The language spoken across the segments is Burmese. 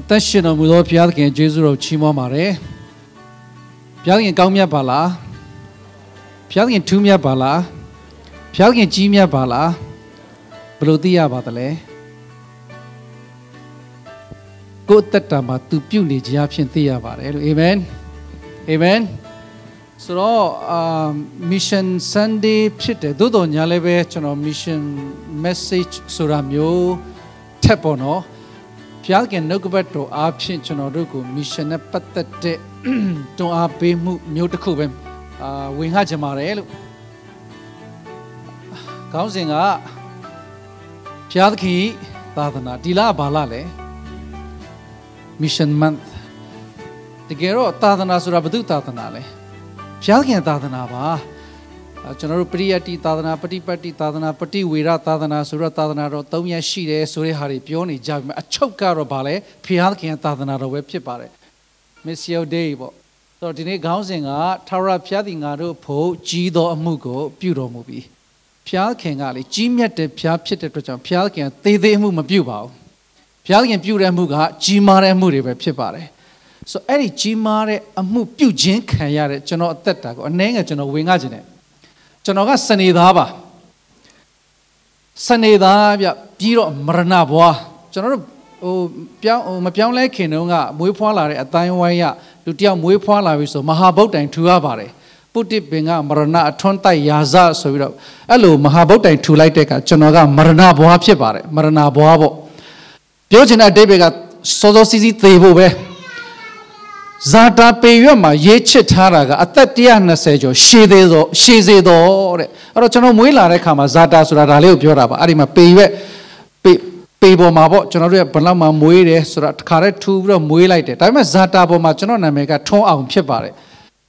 အသက်ရှင်တော်မူသောဘုရားသခင်ယေရှုတော်ချီးမွမ်းပါတယ်ဘုရားသခင်ကောင်းမြတ်ပါလားဘုရားသခင်ထူးမြတ်ပါလားဘုရားသခင်ကြီးမြတ်ပါလားဘယ်လိုသိရပါသလဲကိုယ်တက်တာမှာသူပြုတ်နေကြဖြင့်သိရပါတယ်လို့အာမင်အာမင်ဆိုတော့အာ mission sunday ဖြစ်တယ်သို့တော်ညာလည်းပဲကျွန်တော် mission message ဆိုတာမျိုးထက်ပေါ့နော် ဘုရားခင်နှုတ်ကပတ်တော်အားဖြင့်ကျွန်တော်တို့ကို mission နဲ့ပတ်သက်တဲ့တွန်းအားပေးမှုမျိုးတစ်ခုပဲအာဝင်ဟကြမှာတယ်လို့ခေါင်းစဉ်ကဘုရားသခင်သာသနာဒီလဘာလလဲ mission month တကယ်တော့သာသနာဆိုတာဘု து သာသနာလဲဘုရားခင်သာသနာပါ ကျွန်တော်တို့ပရိယတ္တိသာသနာပฏิပတ်တိသာသနာပฏิဝေရသာသနာဆိုတော့သာသနာတော်၃ရက်ရှိတယ်ဆိုတဲ့ဟာတွေပြောနေကြပြီအချုပ်ကတော့ဗာလဲဘုရားခင်သာသနာတော်ပဲဖြစ်ပါတယ် Missio Day ပေါ့ဆိုတော့ဒီနေ့ခေါင်းစဉ်ကထာဝရဘုရားသည်ငါတို့ဖို့ကြီးသောအမှုကိုပြုတော်မူပြီးဘုရားခင်ကလေကြီးမြတ်တဲ့ဘုရားဖြစ်တဲ့အတွက်ကြောင့်ဘုရားခင်သေးသေးအမှုမပြုပါဘူးဘုရားခင်ပြုတဲ့မှုကကြီးမားတဲ့အမှုတွေပဲဖြစ်ပါတယ်ဆိုအဲ့ဒီကြီးမားတဲ့အမှုပြုခြင်းခံရတဲ့ကျွန်တော်အသက်တာကိုအနည်းငယ်ကျွန်တော်ဝင်ငှခြင်းတယ် ကျွန်တော်ကစနေသားပါစနေသားပြပြီးတော့မရဏဘွားကျွန်တော်တို့ဟိုပြောင်းဟိုမပြောင်းလဲခင်တုန်းကမွေးဖွားလာတဲ့အတိုင်းဝိုင်းရလူတယောက်မွေးဖွားလာပြီဆိုမဟာဗုဒ္ဓံထူရပါတယ်ပုတိပင်ကမရဏအထွန်းတိုက်ရာဇဆိုပြီးတော့အဲ့လိုမဟာဗုဒ္ဓံထူလိုက်တဲ့ကကျွန်တော်ကမရဏဘွားဖြစ်ပါတယ်မရဏဘွားပေါ့ပြောချင်တဲ့အတိတ်ကစောစောစီးစီးသေဖို့ပဲ ဇာတာပေရွက်မှာရေးချစ်ထားတာကအသက်120ကျော်ရှည်သေးသောရှည်စေသောတဲ့အဲ့တော့ကျွန်တော်မွေးလာတဲ့ခါမှာဇာတာဆိုတာဒါလေးကိုပြောတာပါအဲ့ဒီမှာပေရွက်ပေပေပေါ်မှာပေါ့ကျွန်တော်တို့ကဘလောက်မှမွေးတယ်ဆိုတာတစ်ခါတည်းထူပြီးတော့မွေးလိုက်တယ်ဒါပေမဲ့ဇာတာပေါ်မှာကျွန်တော်နာမည်ကထွန်းအောင်ဖြစ်ပါတယ်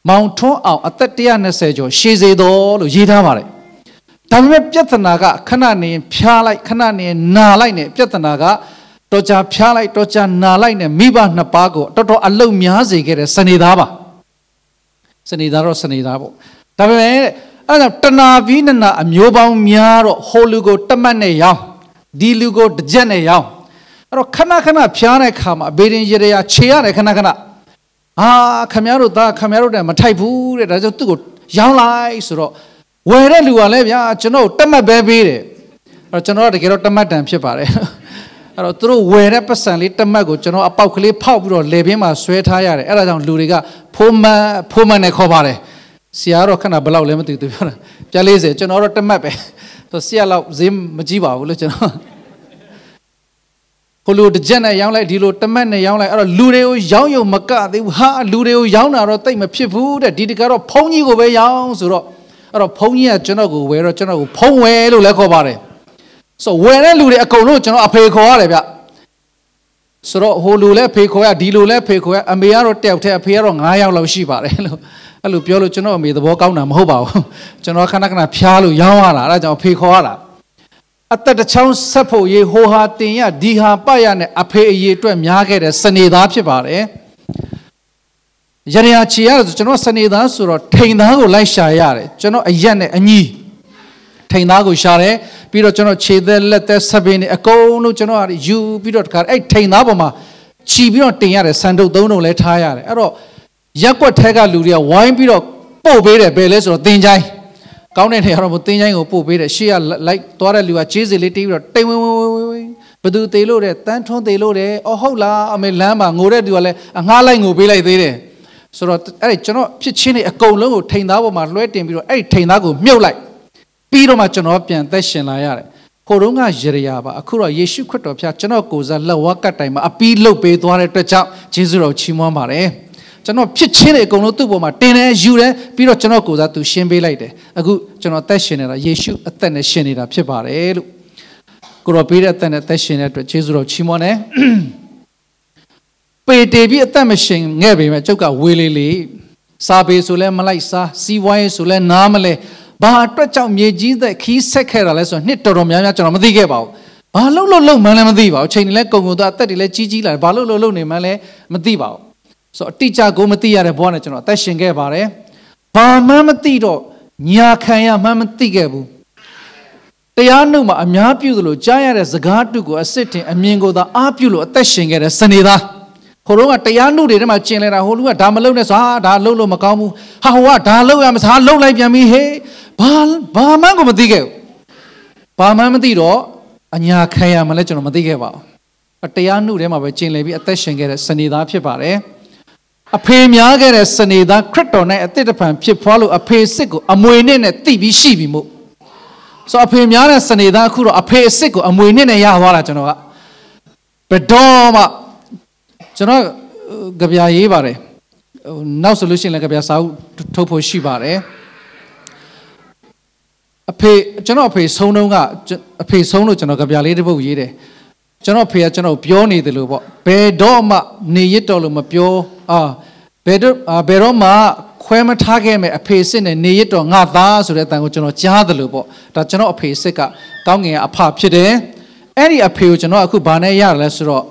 မောင်ထွန်းအောင်အသက်120ကျော်ရှည်စေသောလို့ရေးထားပါတယ်ဒါပေမဲ့ပြဿနာကခဏနေဖြားလိုက်ခဏနေနာလိုက်နေပြဿနာက တော်ကြာဖျားလိုက်တော်ကြာနာလိုက်နဲ့မိဘနှစ်ပါးကိုတော်တော်အလုတ်များစေခဲ့တဲ့စနေသားပါစနေသားတော့စနေသားပေါ့ဒါပေမဲ့အဲ့ဒါတနာပြီးနနာအမျိုးပေါင်းများတော့ဟိုလူကိုတမတ်နဲ့ရောင်းဒီလူကိုတကြက်နဲ့ရောင်းအဲ့တော့ခဏခဏဖျားတဲ့ခါမှာအဘေရင်ရရခြေရတယ်ခဏခဏအာခမရတို့သားခမရတို့တည်းမထိုက်ဘူးတဲ့ဒါကြောင့်သူ့ကိုရောင်းလိုက်ဆိုတော့ဝယ်တဲ့လူကလည်းဗျာကျွန်တော်တမတ်ပဲပေးတယ်အဲ့တော့ကျွန်တော်ကတကယ်တော့တမတ်တန်ဖြစ်ပါတယ် အဲ့တော့သူတို့ဝယ်တဲ့ပတ်စံလေးတမတ်ကိုကျွန်တော်အပေါက်ကလေးဖောက်ပြီးတော့လေပင်းမှာဆွဲထားရတယ်အဲ့ဒါကြောင့်လူတွေကဖိုးမန်ဖိုးမန်နဲ့ခေါ်ပါတယ်ဆရာတော့ခဏဘယ်လောက်လဲမသိဘူးသူပြောတာပြ40ကျွန်တော်တော့တမတ်ပဲဆိုဆရာလောက်ဈေးမကြီးပါဘူးလို့ကျွန်တော်ဟိုလိုတစ်ကြက်နဲ့ရောင်းလိုက်ဒီလိုတမတ်နဲ့ရောင်းလိုက်အဲ့တော့လူတွေကိုရောင်းယုံမကသေးဘူးဟာလူတွေကိုရောင်းတာတော့တိတ်မဖြစ်ဘူးတဲ့ဒီတကတော့ဖုန်းကြီးကိုပဲရောင်းဆိုတော့အဲ့တော့ဖုန်းကြီးကကျွန်တော်ကိုဝယ်တော့ကျွန်တော်ကိုဖုန်းဝယ်လို့လည်းခေါ်ပါတယ် ဆိုဝယ်တဲ့လူတွေအကုန်လုံးကျွန်တော်အဖေခေါ်ရတယ်ဗျဆိုတော့ဟိုလူလည်းဖေခေါ်ရဒီလူလည်းဖေခေါ်ရအမေကတော့တယောက်တည်းအဖေကတော့9ယောက်လောက်ရှိပါတယ်လို့အဲ့လိုပြောလို့ကျွန်တော်အမေသဘောကောင်းတာမဟုတ်ပါဘူးကျွန်တော်ခဏခဏဖျားလို့ရောင်းရတာအဲ့ဒါကြောင့်ဖေခေါ်ရတာအသက်တစ်ချောင်းဆက်ဖို့ရေဟိုဟာတင်ရဒီဟာပရနဲ့အဖေအရေးအတွက်များခဲ့တဲ့စနေသားဖြစ်ပါတယ်ရရချီရဆိုကျွန်တော်စနေသားဆိုတော့ထိန်သားကိုလိုက်ရှာရတယ်ကျွန်တော်အရက်နဲ့အညီ ထိန်သားကိုရှာတယ်ပြီးတော့ကျွန်တော်ခြေသက်လက်သက်ဆပင်းတွေအကုန်လုံးကျွန်တော်ကယူပြီးတော့တခါအဲ့ထိန်သားပေါ်မှာခြီပြီးတော့တင်ရတယ်ဆန်တုပ်သုံးတုပ်လဲထားရတယ်အဲ့တော့ရက်ွက်ထဲကလူတွေကဝိုင်းပြီးတော့ပို့ပေးတယ်ဘယ်လဲဆိုတော့တင်ချိုင်းကောင်းတဲ့နေရာတော့တင်ချိုင်းကိုပို့ပေးတယ်ရှေ့ကလိုက်သွားတဲ့လူကခြေစီလေးတီးပြီးတော့တိမ်ဝင်ဝင်ဝင်ဝင်ဘသူသေးလို့တဲ့တန်းထွန်းသေးလို့တဲ့အော်ဟုတ်လားအမေလမ်းမှာငိုတဲ့သူကလည်းအငှားလိုက်ငိုပေးလိုက်သေးတယ်ဆိုတော့အဲ့ဒီကျွန်တော်ဖြစ်ချင်းတွေအကုန်လုံးကိုထိန်သားပေါ်မှာလွှဲတင်ပြီးတော့အဲ့ဒီထိန်သားကိုမြုပ်လိုက် ပြီးတော့မှကျွန်တော်ပြန်သက်ရှင်လာရတယ်ဟိုတုန်းကယေရယာပါအခုတော့ယေရှုခရစ်တော်ဖျားကျွန်တော်ကိုယ်စားလက်ဝါးကတ်တိုင်မှာအပီးလုတ်ပေးသွားတဲ့အတွက်ကြောင့်ယေရှုတော်ချီးမွမ်းပါတယ်ကျွန်တော်ဖြစ်ချင်းတွေအကုန်လုံးသူ့ပေါ်မှာတင်တယ်ယူတယ်ပြီးတော့ကျွန်တော်ကိုယ်စားသူရှင်းပေးလိုက်တယ်အခုကျွန်တော်သက်ရှင်နေတာယေရှုအသက်နဲ့ရှင်နေတာဖြစ်ပါတယ်လို့ကိုတော်ပေးတဲ့အသက်နဲ့သက်ရှင်တဲ့အတွက်ယေရှုတော်ချီးမွမ်းတယ်ပေတေပြီးအသက်မရှင်ငဲ့ပေမဲ့ကျုပ်ကဝေလေးလေးစာပေဆိုလဲမလိုက်စားစီးပွားရေးဆိုလဲနားမလဲ ဘာအတွက်ကြောင့်မြေကြီးသက်ခီးဆက်ခဲ့တာလဲဆိုတော့နှစ်တော်တော်များများကျွန်တော်မသိခဲ့ပါဘူးဘာလို့လို့လို့မှန်းလည်းမသိပါဘူးချိန်တွေလည်းကုံကုံသွားအသက်တွေလည်းကြီးကြီးလာတယ်ဘာလို့လို့လို့နေမှန်းလည်းမသိပါဘူးဆိုတော့အတိအကျကိုမသိရတဲ့ဘဝနဲ့ကျွန်တော်အသက်ရှင်ခဲ့ပါတယ်ဘာမှမသိတော့ညာခံရမှန်းမသိခဲ့ဘူးတရားနှုတ်မှာအများပြုသလိုကြားရတဲ့စကားတုကိုအစ်စ်တင်အမြင်ကိုသာအားပြုလို့အသက်ရှင်ခဲ့တဲ့စနေသား ဟိုတော့ကတရားနှုတ်တွေထဲမှာကျင်လဲတာဟိုလူကဒါမလုပ်နဲ့ဆိုဟာဒါလှုပ်လို့မကောင်းဘူးဟာဟိုကဒါလှုပ်ရမစားလှုပ်လိုက်ပြန်ပြီဟေးဘာဘာမှကိုမသိခဲ့ဘူးဘာမှမသိတော့အညာခံရမလဲကျွန်တော်မသိခဲ့ပါဘူးတရားနှုတ်ထဲမှာပဲကျင်လဲပြီးအသက်ရှင်ခဲ့တဲ့စနေသားဖြစ်ပါတယ်အဖေများခဲ့တဲ့စနေသားခရစ်တော်နဲ့အသက်တဖန်ဖြစ်ဖွားလို့အဖေစစ်ကိုအမွေနဲ့နဲ့တိပြီးရှိပြီမို့ဆိုအဖေများတဲ့စနေသားအခုတော့အဖေအစ်စ်ကိုအမွေနဲ့နဲ့ရသွားတာကျွန်တော်ကဘယ်တော့မှ ကျွန်တော်ကြပြရေးပါတယ်နောက်ဆိုလို့ရှိရင်လည်းကြပြစာအုပ်ထုတ်ဖို့ရှိပါတယ်အဖေကျွန်တော်အဖေဆုံးတုန်းကအဖေဆုံးလို့ကျွန်တော်ကြပြလေးတစ်ပုဒ်ရေးတယ်ကျွန်တော်ဖေကကျွန်တော်ပြောနေတယ်လို့ပေါ့ဘယ်တော့မှနေရတော့လို့မပြောအာဘယ်တော့ဘယ်တော့မှခွဲမထားခဲ့မယ်အဖေစစ်နဲ့နေရတော့ငါသားဆိုတဲ့အတန်ကိုကျွန်တော်ကြားတယ်လို့ပေါ့ဒါကျွန်တော်အဖေစစ်ကကောင်းငင်ကအဖဖြစ်တယ်အဲ့ဒီအဖေကိုကျွန်တော်အခုဘာနဲ့ရတယ်လဲဆိုတော့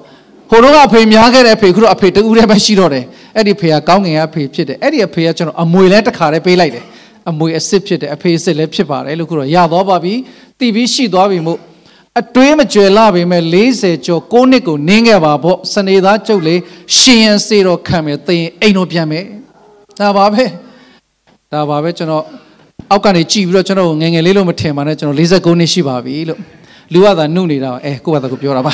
ဟိုတော့အဖေများခဲ့တဲ့အဖေခုတော့အဖေတူဦးတည်းပဲရှိတော့တယ်အဲ့ဒီဖေကကောင်းငင်ကအဖေဖြစ်တယ်အဲ့ဒီအဖေကကျွန်တော်အမွေလဲတစ်ခါတည်းပေးလိုက်တယ်အမွေအစ်စ်ဖြစ်တယ်အဖေအစ်စ်လည်းဖြစ်ပါတယ်လို့ခုတော့ရသွားပါပြီတည်ပြီးရှိသွားပြီမို့အတွေးမကြွယ်လာပေမဲ့40ကျော်6နှစ်ကိုနင်းခဲ့ပါပေါ့စနေသားကျုပ်လေးရှင်ရန်စေတော့ခံမယ်သင်အိမ်တော့ပြန်မယ်ဒါပါပဲဒါပါပဲကျွန်တော်အောက်ကနေကြည့်ပြီးတော့ကျွန်တော်ငငယ်လေးလို့မထင်ပါနဲ့ကျွန်တော်49နှစ်ရှိပါပြီလို့လူကသာနှုတ်နေတာအဲကိုကသာကိုပြောတာပါ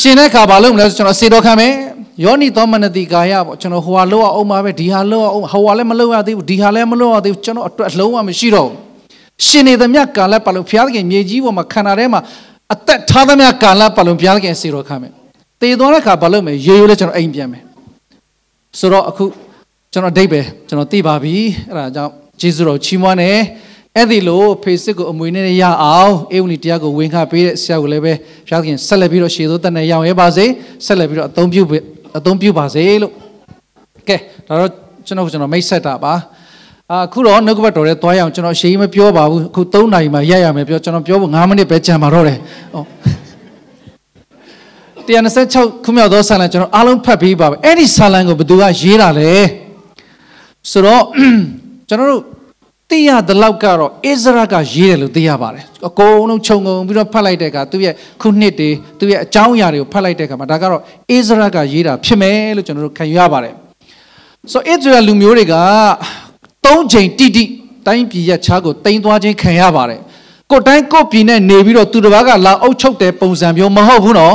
ရှင်တဲ့ခါဘာလုပ်မလဲဆိုကျွန်တော်စေတော်ခံမယ်ယောနိသောမနတိကာယပေါ့ကျွန်တော်ဟိုဟာလောက်အောင်ပါပဲဒီဟာလောက်အောင်ဟိုဟာလည်းမလောက်ရသေးဘူးဒီဟာလည်းမလောက်ရသေးဘူးကျွန်တော်အတွက်အလုံးဝမရှိတော့ဘူးရှင်နေသမျှကာလပတ်လုံးဘုရားသခင်မြေကြီးပေါ်မှာခန္ဓာထဲမှာအသက်ထားသမျှကာလပတ်လုံးဘုရားသခင်စေတော်ခံမယ်တည်သွားတဲ့ခါဘာလုပ်မလဲရေရိုးလဲကျွန်တော်အိမ်ပြန်မယ်ဆိုတော့အခုကျွန်တော်အတိတ်ပဲကျွန်တော်သိပါပြီအဲ့ဒါကြောင့်ဂျေဇုတော်ချီးမွမ်းတယ် အဲ့ဒီလိုဖေစစ်ကိုအမွေနဲ့ရအောင်အေဝံဒီတရားကိုဝင်ခပေးတဲ့ဆရာကိုလည်းပဲဘုရားခင်ဆက်လက်ပြီးတော့ရှေ့သို့တက်နေရအောင်ရဲပါစေဆက်လက်ပြီးတော့အသုံးပြုအသုံးပြုပါစေလို့ကဲဒါတော့ကျွန်တော်ကျွန်တော်မိတ်ဆက်တာပါအခုတော့နှုတ်ကပတ်တော်ရဲ့သွားရအောင်ကျွန်တော်ရှေ့မပြောပါဘူးအခု3နာရီမှရက်ရမယ်ပြောကျွန်တော်ပြောဖို့9မိနစ်ပဲကြာမှာတော့တယ်ဟုတ်126ခုမြောက်သောဆာလံကျွန်တော်အားလုံးဖတ်ပြီးပါပဲအဲ့ဒီဆာလံကိုဘယ်သူကရေးတာလဲဆိုတော့ကျွန်တော်တို့ သိရတဲ့လောက်ကတော့အိဇရာကရေးတယ်လို့သိရပါတယ်အကုန်လုံးခြုံငုံပြီးတော့ဖတ်လိုက်တဲ့အခါသူ့ရဲ့ခုနှစ်တွေသူ့ရဲ့အကြောင်းအရာတွေကိုဖတ်လိုက်တဲ့အခါမှာဒါကတော့အိဇရာကရေးတာဖြစ်မယ်လို့ကျွန်တော်တို့ခံယူရပါတယ်ဆိုတော့အိဇရာလူမျိုးတွေကသုံးချိန်တိတိတိုင်းပြည်ရဲ့ခြားကိုတင်သွားခြင်းခံရပါတယ်ကိုတိုင်းကိုပြည်နဲ့နေပြီးတော့သူတစ်ပါးကလာအုပ်ချုပ်တဲ့ပုံစံမျိုးမဟုတ်ဘူးနော်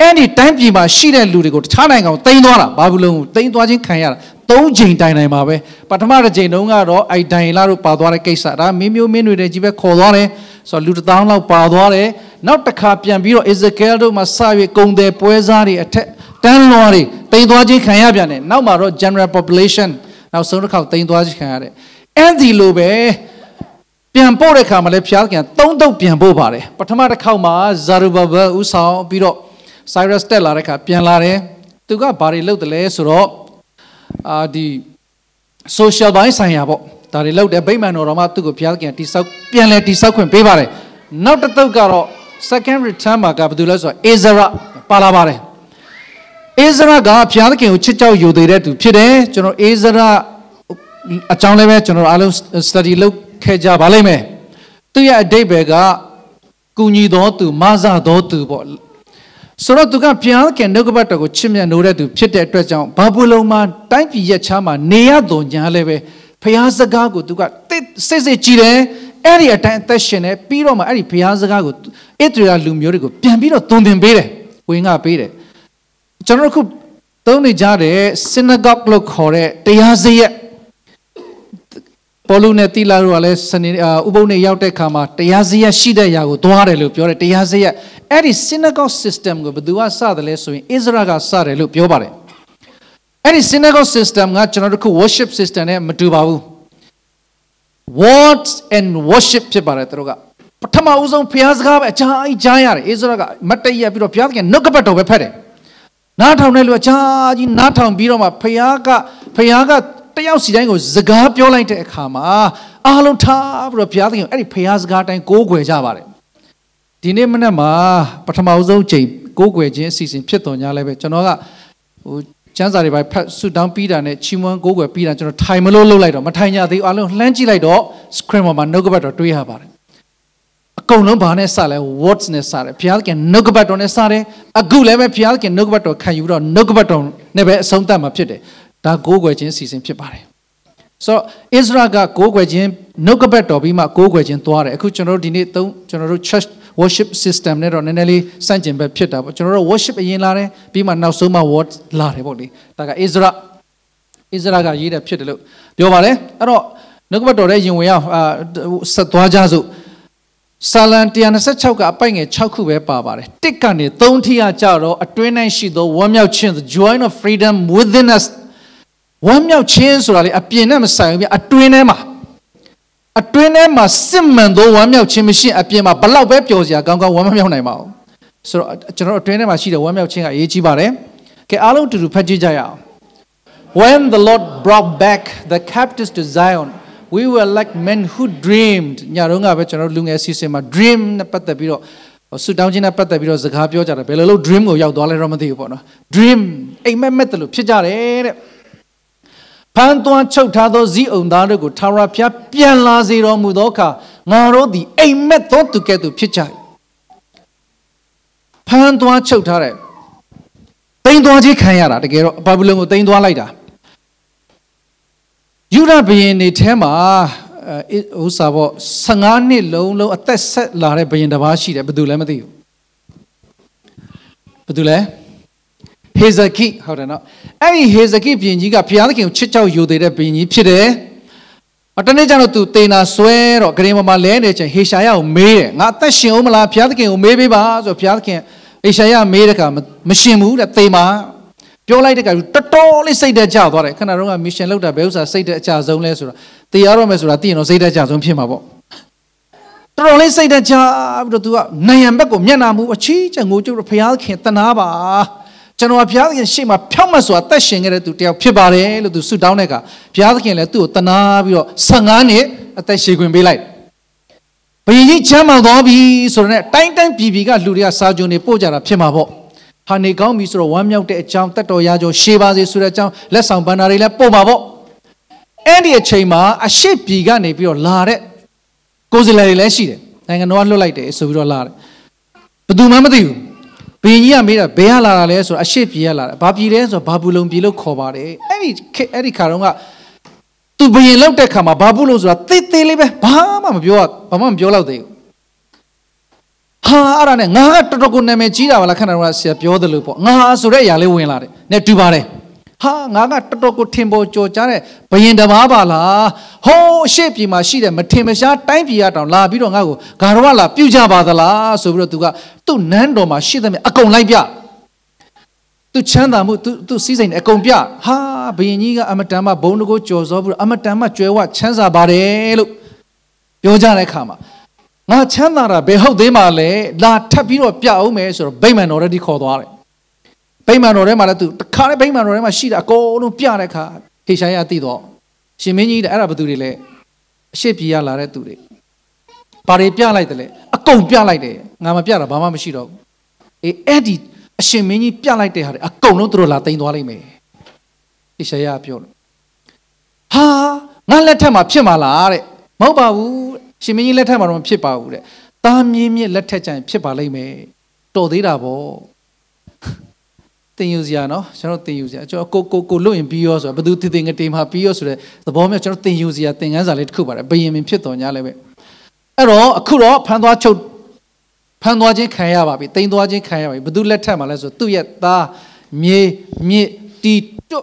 အဲ့ဒီတိုင်းပြည်မှာရှိတဲ့လူတွေကိုတခြားနိုင်ငံကိုတင်သွားတာဘာဘူးလုံးကိုတင်သွားခြင်းခံရတာ သုံးချိန်တိုင်တိုင်ပါပဲပထမတစ်ချိန်တုန်းကတော့အိုက်ဒိုင်လာတို့ပါသွားတဲ့ကိစ္စဒါမင်းမျိုးမင်းတွေကြီးပဲခေါ်သွားတယ်ဆိုတော့လူတစ်သောင်းလောက်ပါသွားတယ်နောက်တစ်ခါပြန်ပြီးတော့ Ezekiel တို့မှာစရွေကုံတယ်ပွဲစားတွေအထက်တန်းလွှားတွေတင်သွားခြင်းခံရပြန်တယ်နောက်မှာတော့ general population နောက်ဆုံးတစ်ခါတင်သွားခြင်းခံရတယ်အဲ့ဒီလိုပဲပြန်ပို့တဲ့ခါမှာလည်းဖျားခင်သုံးတုပ်ပြန်ပို့ပါတယ်ပထမတစ်ခေါက်မှာဇာရူဘဘဥဆောင်ပြီးတော့ Cyrus တက်လာတဲ့ခါပြန်လာတယ်သူကဘာတွေလုပ်တယ်လဲဆိုတော့ အာဒီ social ဘိုင်းဆိုင်ရာပေါ့ဒါတွေလုပ်တယ်ဗိမာန်တော်တော်မှသူ့ကိုဘုရားခင်တိဆောက်ပြန်လဲတိဆောက်ခွင့်ပေးပါတယ်နောက်တစ်သုတ်ကတော့ second return မှာကဘာလို့လဲဆိုတော့ Ezra ပါလာပါတယ် Ezra ကဘုရားခင်ကိုချစ်ကြောက်ယူသေးတဲ့သူဖြစ်တယ်ကျွန်တော် Ezra အကြောင်းလည်းပဲကျွန်တော်အားလုံး study လုပ်ခဲ့ကြပါလိမ့်မယ်သူရဲ့အတိတ်ဘယ်ကကုညီတော်သူမဆတော်သူပေါ့ ဆိုတော့သူကဘုရားခင်နှုတ်ကပတ်တော်ကိုချစ်မြတ်နိုးတဲ့သူဖြစ်တဲ့အတွက်ကြောင့်ဘာဘူးလုံးမှာတိုင်းပြည်ရဲ့ချားမှာနေရတော်ညာလည်းပဲဘုရားစကားကိုသူကစစ်စစ်ကြည်တယ်အဲ့ဒီအတိုင်းအသက်ရှင်တယ်ပြီးတော့မှအဲ့ဒီဘုရားစကားကိုဣသရေလလူမျိုးတွေကိုပြန်ပြီးတော့သွန်သင်ပေးတယ်ဝင်ကပေးတယ်ကျွန်တော်တို့ခုသုံးနေကြတဲ့ synagogue လို့ခေါ်တဲ့တရားစရက် ပေါလုနဲ့တိလာတို့ကလည်းစနေဥပုံနဲ့ရောက်တဲ့ခါမှာတရားစရက်ရှိတဲ့ຢာကိုသွားတယ်လို့ပြောတယ်တရားစရက်အဲ့ဒီ synagogue system ကိုဘယ်သူကစတယ်လဲဆိုရင် Israel ကစတယ်လို့ပြောပါတယ်အဲ့ဒီ synagogue system ကကျွန်တော်တို့ခု worship system နဲ့မတူပါဘူး words and worship ဖြစ်ပါတယ်သူတို့ကပထမဦးဆုံးဘုရားစကားပဲအချားကြီးကြားရတယ် Israel ကမတ်တရပြီးတော့ဘုရားသခင်နှုတ်ကပတ်တော်ပဲဖတ်တယ်နားထောင်တဲ့လူအချားကြီးနားထောင်ပြီးတော့မှဘုရားကဘုရားကတ ယောက်စီတိုင်းကိုစကားပြောလိုက်တဲ့အခါမှာအားလုံးထားပြီးတော့ဘုရားသခင်အဲ့ဒီဘုရားစကားတိုင်းကိုးကွယ်ကြပါတယ်ဒီနေ့မနေ့မှာပထမဆုံးချိန်ကိုးကွယ်ခြင်းအစီအစဉ်ဖြစ်တော်ညာလဲပဲကျွန်တော်ကဟိုကျမ်းစာတွေပဲဖတ်ဆူတောင်းပြီးတာနဲ့ချီးမွမ်းကိုးကွယ်ပြီးတာကျွန်တော်ထိုင်မလို့လုပ်လိုက်တော့မထိုင်ကြသေးဘူးအားလုံးလှမ်းကြည့်လိုက်တော့ screen ပေါ်မှာနှုတ်ကပတ်တော်တွေ့ရပါတယ်အကုန်လုံးဘာနဲ့စလဲ words နဲ့စတယ်ဘုရားသခင်နှုတ်ကပတ်တော်နဲ့စတယ်အခုလည်းပဲဘုရားသခင်နှုတ်ကပတ်တော်ခံယူတော့နှုတ်ကပတ်တော်နဲ့ပဲအဆုံးသတ်မှာဖြစ်တယ် ဒါကိုးကွယ်ခြင်းစီစဉ်ဖြစ်ပါတယ်ဆိုတော့ဣသရေလကကိုးကွယ်ခြင်းနှုတ်ကပတ်တော်ပြီးမှကိုးကွယ်ခြင်းသွားတယ်အခုကျွန်တော်တို့ဒီနေ့သုံးကျွန်တော်တို့ church worship system နဲ့တော့နည်းနည်းလေးစန့်ကျင်ဘက်ဖြစ်တာပေါ့ကျွန်တော်တို့ worship အရင်လာတယ်ပြီးမှနောက်ဆုံးမှ word လာတယ်ပေါ့လေဒါကဣသရေလဣသရေလကရေးတယ်ဖြစ်တယ်လို့ပြောပါတယ်အဲ့တော့နှုတ်ကပတ်တော်ရဲ့ယင်ဝင်ရဆက်သွားကြစို့ဆာလံ126ကအပိုက်ငယ်6ခုပဲပါပါတယ်တစ်ကနေ3ထိရကြတော့အတွင်း၌ရှိသောဝမ်းမြောက်ခြင်း the joy of freedom within us ဝမ်းမြောက်ခြင်းဆိုတာလေအပြင်နဲ့မဆိုင်ဘူးပြအတွင်းထဲမှာအတွင်းထဲမှာစစ်မှန်သောဝမ်းမြောက်ခြင်းမရှိအပြင်မှာဘလောက်ပဲပျော်စရာကောင်းကောင်းဝမ်းမမြောက်နိုင်ပါဘူးဆိုတော့ကျွန်တော်အတွင်းထဲမှာရှိတဲ့ဝမ်းမြောက်ခြင်းကအရေးကြီးပါတယ်ကဲအားလုံးတူတူဖတ်ကြည့်ကြရအောင် When the Lord brought back the captives to Zion we were like men who dreamed ညတော့ကပဲကျွန်တော်လူငယ်စီစဉ်မှာ dream နဲ့ပတ်သက်ပြီးတော့ဆူတောင်းခြင်းနဲ့ပတ်သက်ပြီးတော့စကားပြောကြတယ်ဘယ်လိုလုပ် dream ကိုရောက်သွားလဲတော့မသိဘူးပေါ့နော် dream အိမ်မက်မက်တယ်လို့ဖြစ်ကြတယ်တဲ့ ဖန်သွန်းချုပ်ထားသောဇီးအုံသားတို့ကိုထာဝရဘုရားပြန်လာစေတော်မူသောအခါငါတို့သည်အိမ်မက်သောသူကဲ့သို့ဖြစ်ကြ၏ဖန်သွန်းချုပ်ထားတဲ့တိမ်သွားခြင်းခံရတာတကယ်တော့ဘာဘူးလုံကိုတိမ်သွားလိုက်တာယူရဘယင်နေထဲမှာဥစ္စာပေါ့15နှစ်လုံးလုံးအသက်ဆက်လာတဲ့ဘယင်တစ်ပါးရှိတယ်ဘယ်သူလဲမသိဘူးဘယ်သူလဲ ဟေဇကိဟုတ်တယ်နော်အဲ့ဒီဟေဇကိဘုရင်ကြီးကဘုရားသခင်ကိုချစ်ကြောက်ယူသေးတဲ့ဘုရင်ကြီးဖြစ်တယ်အတနေ့ကျတော့သူတေနာဆွဲတော့ဂရင်ပေါ်မှာလဲနေချင်ဟေရှာယကိုမေးတယ်ငါအသက်ရှင်အောင်မလားဘုရားသခင်ကိုမေးပေးပါဆိုဘုရားသခင်ဟေရှာယမေးတဲ့ကမရှင်ဘူးတဲ့တေမာပြောလိုက်တဲ့ကတော်တော်လေးစိတ်တက်ကြသွားတယ်ခဏတော့ကမစ်ရှင်လောက်တာဘယ်ဥစ္စာစိတ်တက်အကြဆုံးလဲဆိုတော့တေရတော့မယ်ဆိုတာသိရင်တော့စိတ်တက်ကြဆုံးဖြစ်မှာပေါ့တော်တော်လေးစိတ်တက်ကြပြီးတော့ तू ကနိုင်ရန်ဘက်ကိုမျက်နာမူအချီးချက်ငိုကြုတ်ဘုရားခင်တနာပါ ကျွန်တော်ဘုရားသခင်ရှေ့မှာဖြောက်မတ်စွာတက်ရှင်ခဲ့တဲ့သူတယောက်ဖြစ်ပါတယ်လို့သူဆုတောင်းတဲ့အခါဘုရားသခင်လည်းသူ့ကိုတနာပြီးတော့15နှစ်အသက်ရှည်ခွင့်ပေးလိုက်ဘုရင်ကြီးချမ်းသာသွားပြီဆိုတော့တိုင်းတိုင်းပြည်ပြည်ကလူတွေကစာကြုံတွေပို့ကြတာဖြစ်မှာပေါ့ဟာနေကောင်းပြီဆိုတော့ဝမ်းမြောက်တဲ့အကြောင်းတက်တော်ရကြောရှေးပါစေဆိုတဲ့အကြောင်းလက်ဆောင်ပန္နာတွေလည်းပို့ပါပေါ့အဲ့ဒီအချိန်မှာအရှိပြည်ကနေပြီးတော့လာတဲ့ကိုယ်စားလှယ်တွေလည်းရှိတယ်နိုင်ငံတော်ကလွှတ်လိုက်တယ်ဆိုပြီးတော့လာတယ်ဘယ်သူမှမသိဘူး ဘင်းကြီးကမေးတာဘယ်ကလာတာလဲဆိုတော့အရှိပြည်ကလာတာဘာပြည်လဲဆိုတော့ဘာဘူးလုံပြည်လို့ခေါ်ပါတယ်အဲ့ဒီအဲ့ဒီခါတော့ကသူဘရင်လောက်တဲ့ခါမှာဘာဘူးလို့ဆိုတာသေးသေးလေးပဲဘာမှမပြောဘာမှမပြောတော့သေးဘူးဟာအဲ့ဒါနဲ့ငါကတော်တော်ကိုနာမည်ကြီးတာပါလားခဏတော့ဆရာပြောတယ်လို့ပေါ့ငါဆိုတဲ့အရာလေးဝင်လာတယ်နဲ့တူပါတယ် ဟာငါကတော်တော်ကိုထင်ပေါ်ကြော်ကြားတဲ့ဘယင်တပါးပါလားဟိုးအရှိပြည်မှာရှိတဲ့မထင်မရှားတိုင်းပြည်ရတောင်လာပြီးတော့ငါ့ကိုဂါရဝလာပြုကြပါသလားဆိုပြီးတော့သူကသူ့နန်းတော်မှာရှိသမျှအကုန်လိုက်ပြသူချမ်းသာမှုသူသူစီးစိမ်အကုန်ပြဟာဘယင်ကြီးကအမတန်မှဘုံတကိုကြော်စောပြီးတော့အမတန်မှကျွဲဝချမ်းသာပါတယ်လို့ပြောကြတဲ့အခါမှာငါချမ်းသာတာဘယ်ဟုတ်သေးမှလဲလာထပ်ပြီးတော့ပြအောင်မယ်ဆိုတော့ဗိမာန်တော်ရည်ခေါ်သွားတယ် ဗိမာန်တော်ထဲမှာလည်းသူတခါလေဗိမာန်တော်ထဲမှာရှိတာအကုန်လုံးပြတဲ့အခါဟေရှာယသိတော့ရှင်မင်းကြီးတဲ့အဲ့ဒါဘသူတွေလဲအရှိပြေရလာတဲ့သူတွေဘာတွေပြလိုက်တယ်လဲအကုန်ပြလိုက်တယ်ငါမပြတာဘာမှမရှိတော့ဘူးအေးအဲ့ဒီအရှင်မင်းကြီးပြလိုက်တဲ့ဟာတွေအကုန်လုံးသူတို့လာတင်သွားလိမ့်မယ်ဟေရှာယပြောလို့ဟာငါလက်ထက်မှာဖြစ်မှာလားတဲ့မဟုတ်ပါဘူးရှင်မင်းကြီးလက်ထက်မှာတော့မဖြစ်ပါဘူးတဲ့သားမြင်းမြင့်လက်ထက်ကျရင်ဖြစ်ပါလိမ့်မယ်တော်သေးတာပေါ့ တင်ယူစရာနော်ကျွန်တော်တင်ယူစရာကျွန်တော်ကိုကိုကိုလွတ်ရင်ပြီးရောဆိုတော့ဘယ်သူတည်တည်ငတေမှာပြီးရောဆိုတဲ့သဘောမျိုးကျွန်တော်တင်ယူစရာသင်ခန်းစာလေးတစ်ခုပါတယ်ဘယင်မင်ဖြစ်တော်ညာလည်းပဲအဲ့တော့အခုတော့ဖန်သွားချုပ်ဖန်သွားခြင်းခံရပါပြီတိမ်သွားခြင်းခံရပါပြီဘယ်သူလက်ထက်မှာလဲဆိုသူ့ရဲ့သားမြေမြစ်တီတွ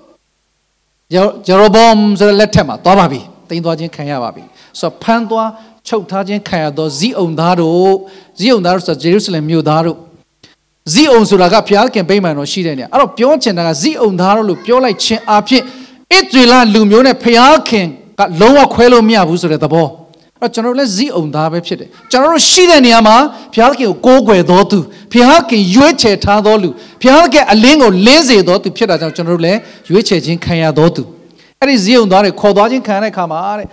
ဂျေရိုဘုံဆိုတဲ့လက်ထက်မှာသွားပါပြီတိမ်သွားခြင်းခံရပါပြီဆိုတော့ဖန်သွားချုပ်ထားခြင်းခံရသောဇီးအုံသားတို့ဇီးအုံသားတို့ဆိုဂျေရုဆလင်မြို့သားတို့ ဇီးအုံဆိုတာကဘုရားခင်ဗိမာန်တော်ရှိတဲ့နေရာအဲ့တော့ပြောချင်တာကဇီးအုံသားတို့လို့ပြောလိုက်ခြင်းအဖြစ်ဣသရေလလူမျိုးနဲ့ဘုရားခင်ကလုံးဝခွဲလို့မရဘူးဆိုတဲ့သဘောအဲ့ကျွန်တော်တို့လည်းဇီးအုံသားပဲဖြစ်တယ်ကျွန်တော်တို့ရှိတဲ့နေရာမှာဘုရားခင်ကိုကိုးကွယ်တော်သူဘုရားခင်ရွေးချယ်ထားတော်လူဘုရားခင်အလင်းကိုလင်းစေတော်သူဖြစ်တာကြောင့်ကျွန်တော်တို့လည်းရွေးချယ်ခြင်းခံရတော်သူအဲ့ဒီဇီးအုံသားတွေခေါ်သွားခြင်းခံရတဲ့အခါမှာတဲ့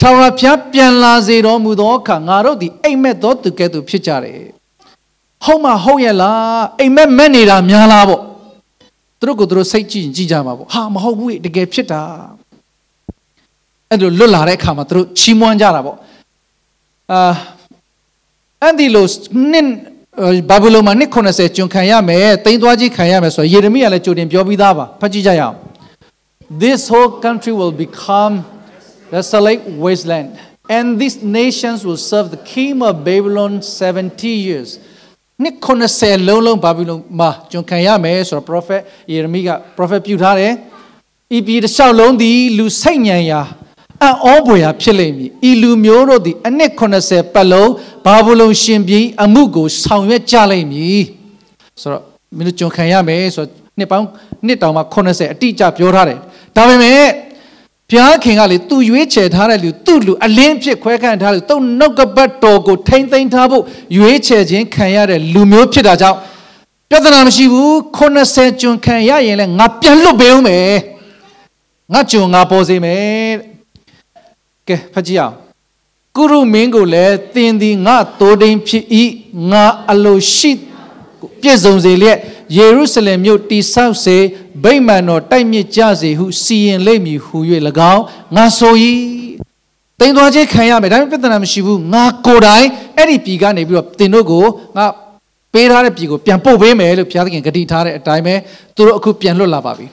ထာဝရဘုရားပြန်လာစေတော်မူသောအခါငါတို့သည်အိမ်မက်တော်သူကဲ့သို့ဖြစ်ကြတယ် ဟုတ်မှဟုတ်ရဲ့လားအိမ်မက်မက်နေတာများလားပေါ့သူတို့ကိုသူတို့စိတ်ကြည့်ကြည့်ကြမှာပေါ့ဟာမဟုတ်ဘူးတကယ်ဖြစ်တာအဲ့လိုလွတ်လာတဲ့အခါမှာသူတို့ချီးမွမ်းကြတာပေါ့အာအဲ့ဒီလိုနှစ်ဘာဗုလုန်မှာနှစ်80ကျွန်ခံရမယ်တိမ်သွားကြီးခံရမယ်ဆိုတော့ယေရမိကလည်းကြိုတင်ပြောပြီးသားပါဖတ်ကြည့်ကြရအောင် This whole country will become desolate wasteland and these nations will serve the king of Babylon 70 years နှစ်90လုံးလုံးဘာဘီလုံမှာကျွန်ခံရမယ်ဆိုတော့ prophet ယေရမိက prophet ပြုထားတယ်ဤပြည်တစ်လျှောက်လုံးသည်လူစိတ်ညံရာအံ့ဩပွေရာဖြစ်လိမ့်မည်ဤလူမျိုးတို့သည်အနှစ်80ပတ်လုံးဘာဘုလုံရှင်ပြည်အမှုကိုဆောင်ရွက်ကြလိမ့်မည်ဆိုတော့မင်းတို့ကျွန်ခံရမယ်ဆိုတော့နှစ်ပေါင်းနှစ်တောင်မှ80အတိအကျပြောထားတယ်ဒါပေမဲ့ ဘုရားခင်ကလေသူရွေးချယ်ထားတဲ့လူသူ့လူအလင်းဖြစ်ခွဲခန့်ထားလူသူ့နှုတ်ကပတ်တော်ကိုထိမ့်သိမ်းထားဖို့ရွေးချယ်ခြင်းခံရတဲ့လူမျိုးဖြစ်တာကြောင့်ပြဿနာမရှိဘူး80ကျွန်ခံရရင်လည်းငါပြန်လွတ်ပေးဦးမယ်ငါကျွန်ငါပေါ်စေမယ်ကဲဖတ်ကြည့်အောင်ကုရုမင်းကိုလည်းသင်သည်ငါတိုးတိန်ဖြစ်၏ငါအလိုရှိ ပြည့်စုံစေလျက်ယေရုရှလင်မြို့တိဆောက်စေဗိမာန်တော်တိုက်မြစ်ကြစေဟုစီရင်လိမ့်မည်ဟု၍၎င်းငါဆို၏တိမ်သွားခြင်းခံရမယ်ဒါပေမဲ့ပြဿနာမရှိဘူးငါကိုယ်တိုင်အဲ့ဒီပြည်ကနေပြီးတော့တင်တို့ကိုငါပေးထားတဲ့ပြည်ကိုပြန်ပို့ပေးမယ်လို့ဘုရားသခင်ဂတိထားတဲ့အတိုင်းပဲသူတို့အခုပြန်လွတ်လာပါပြီ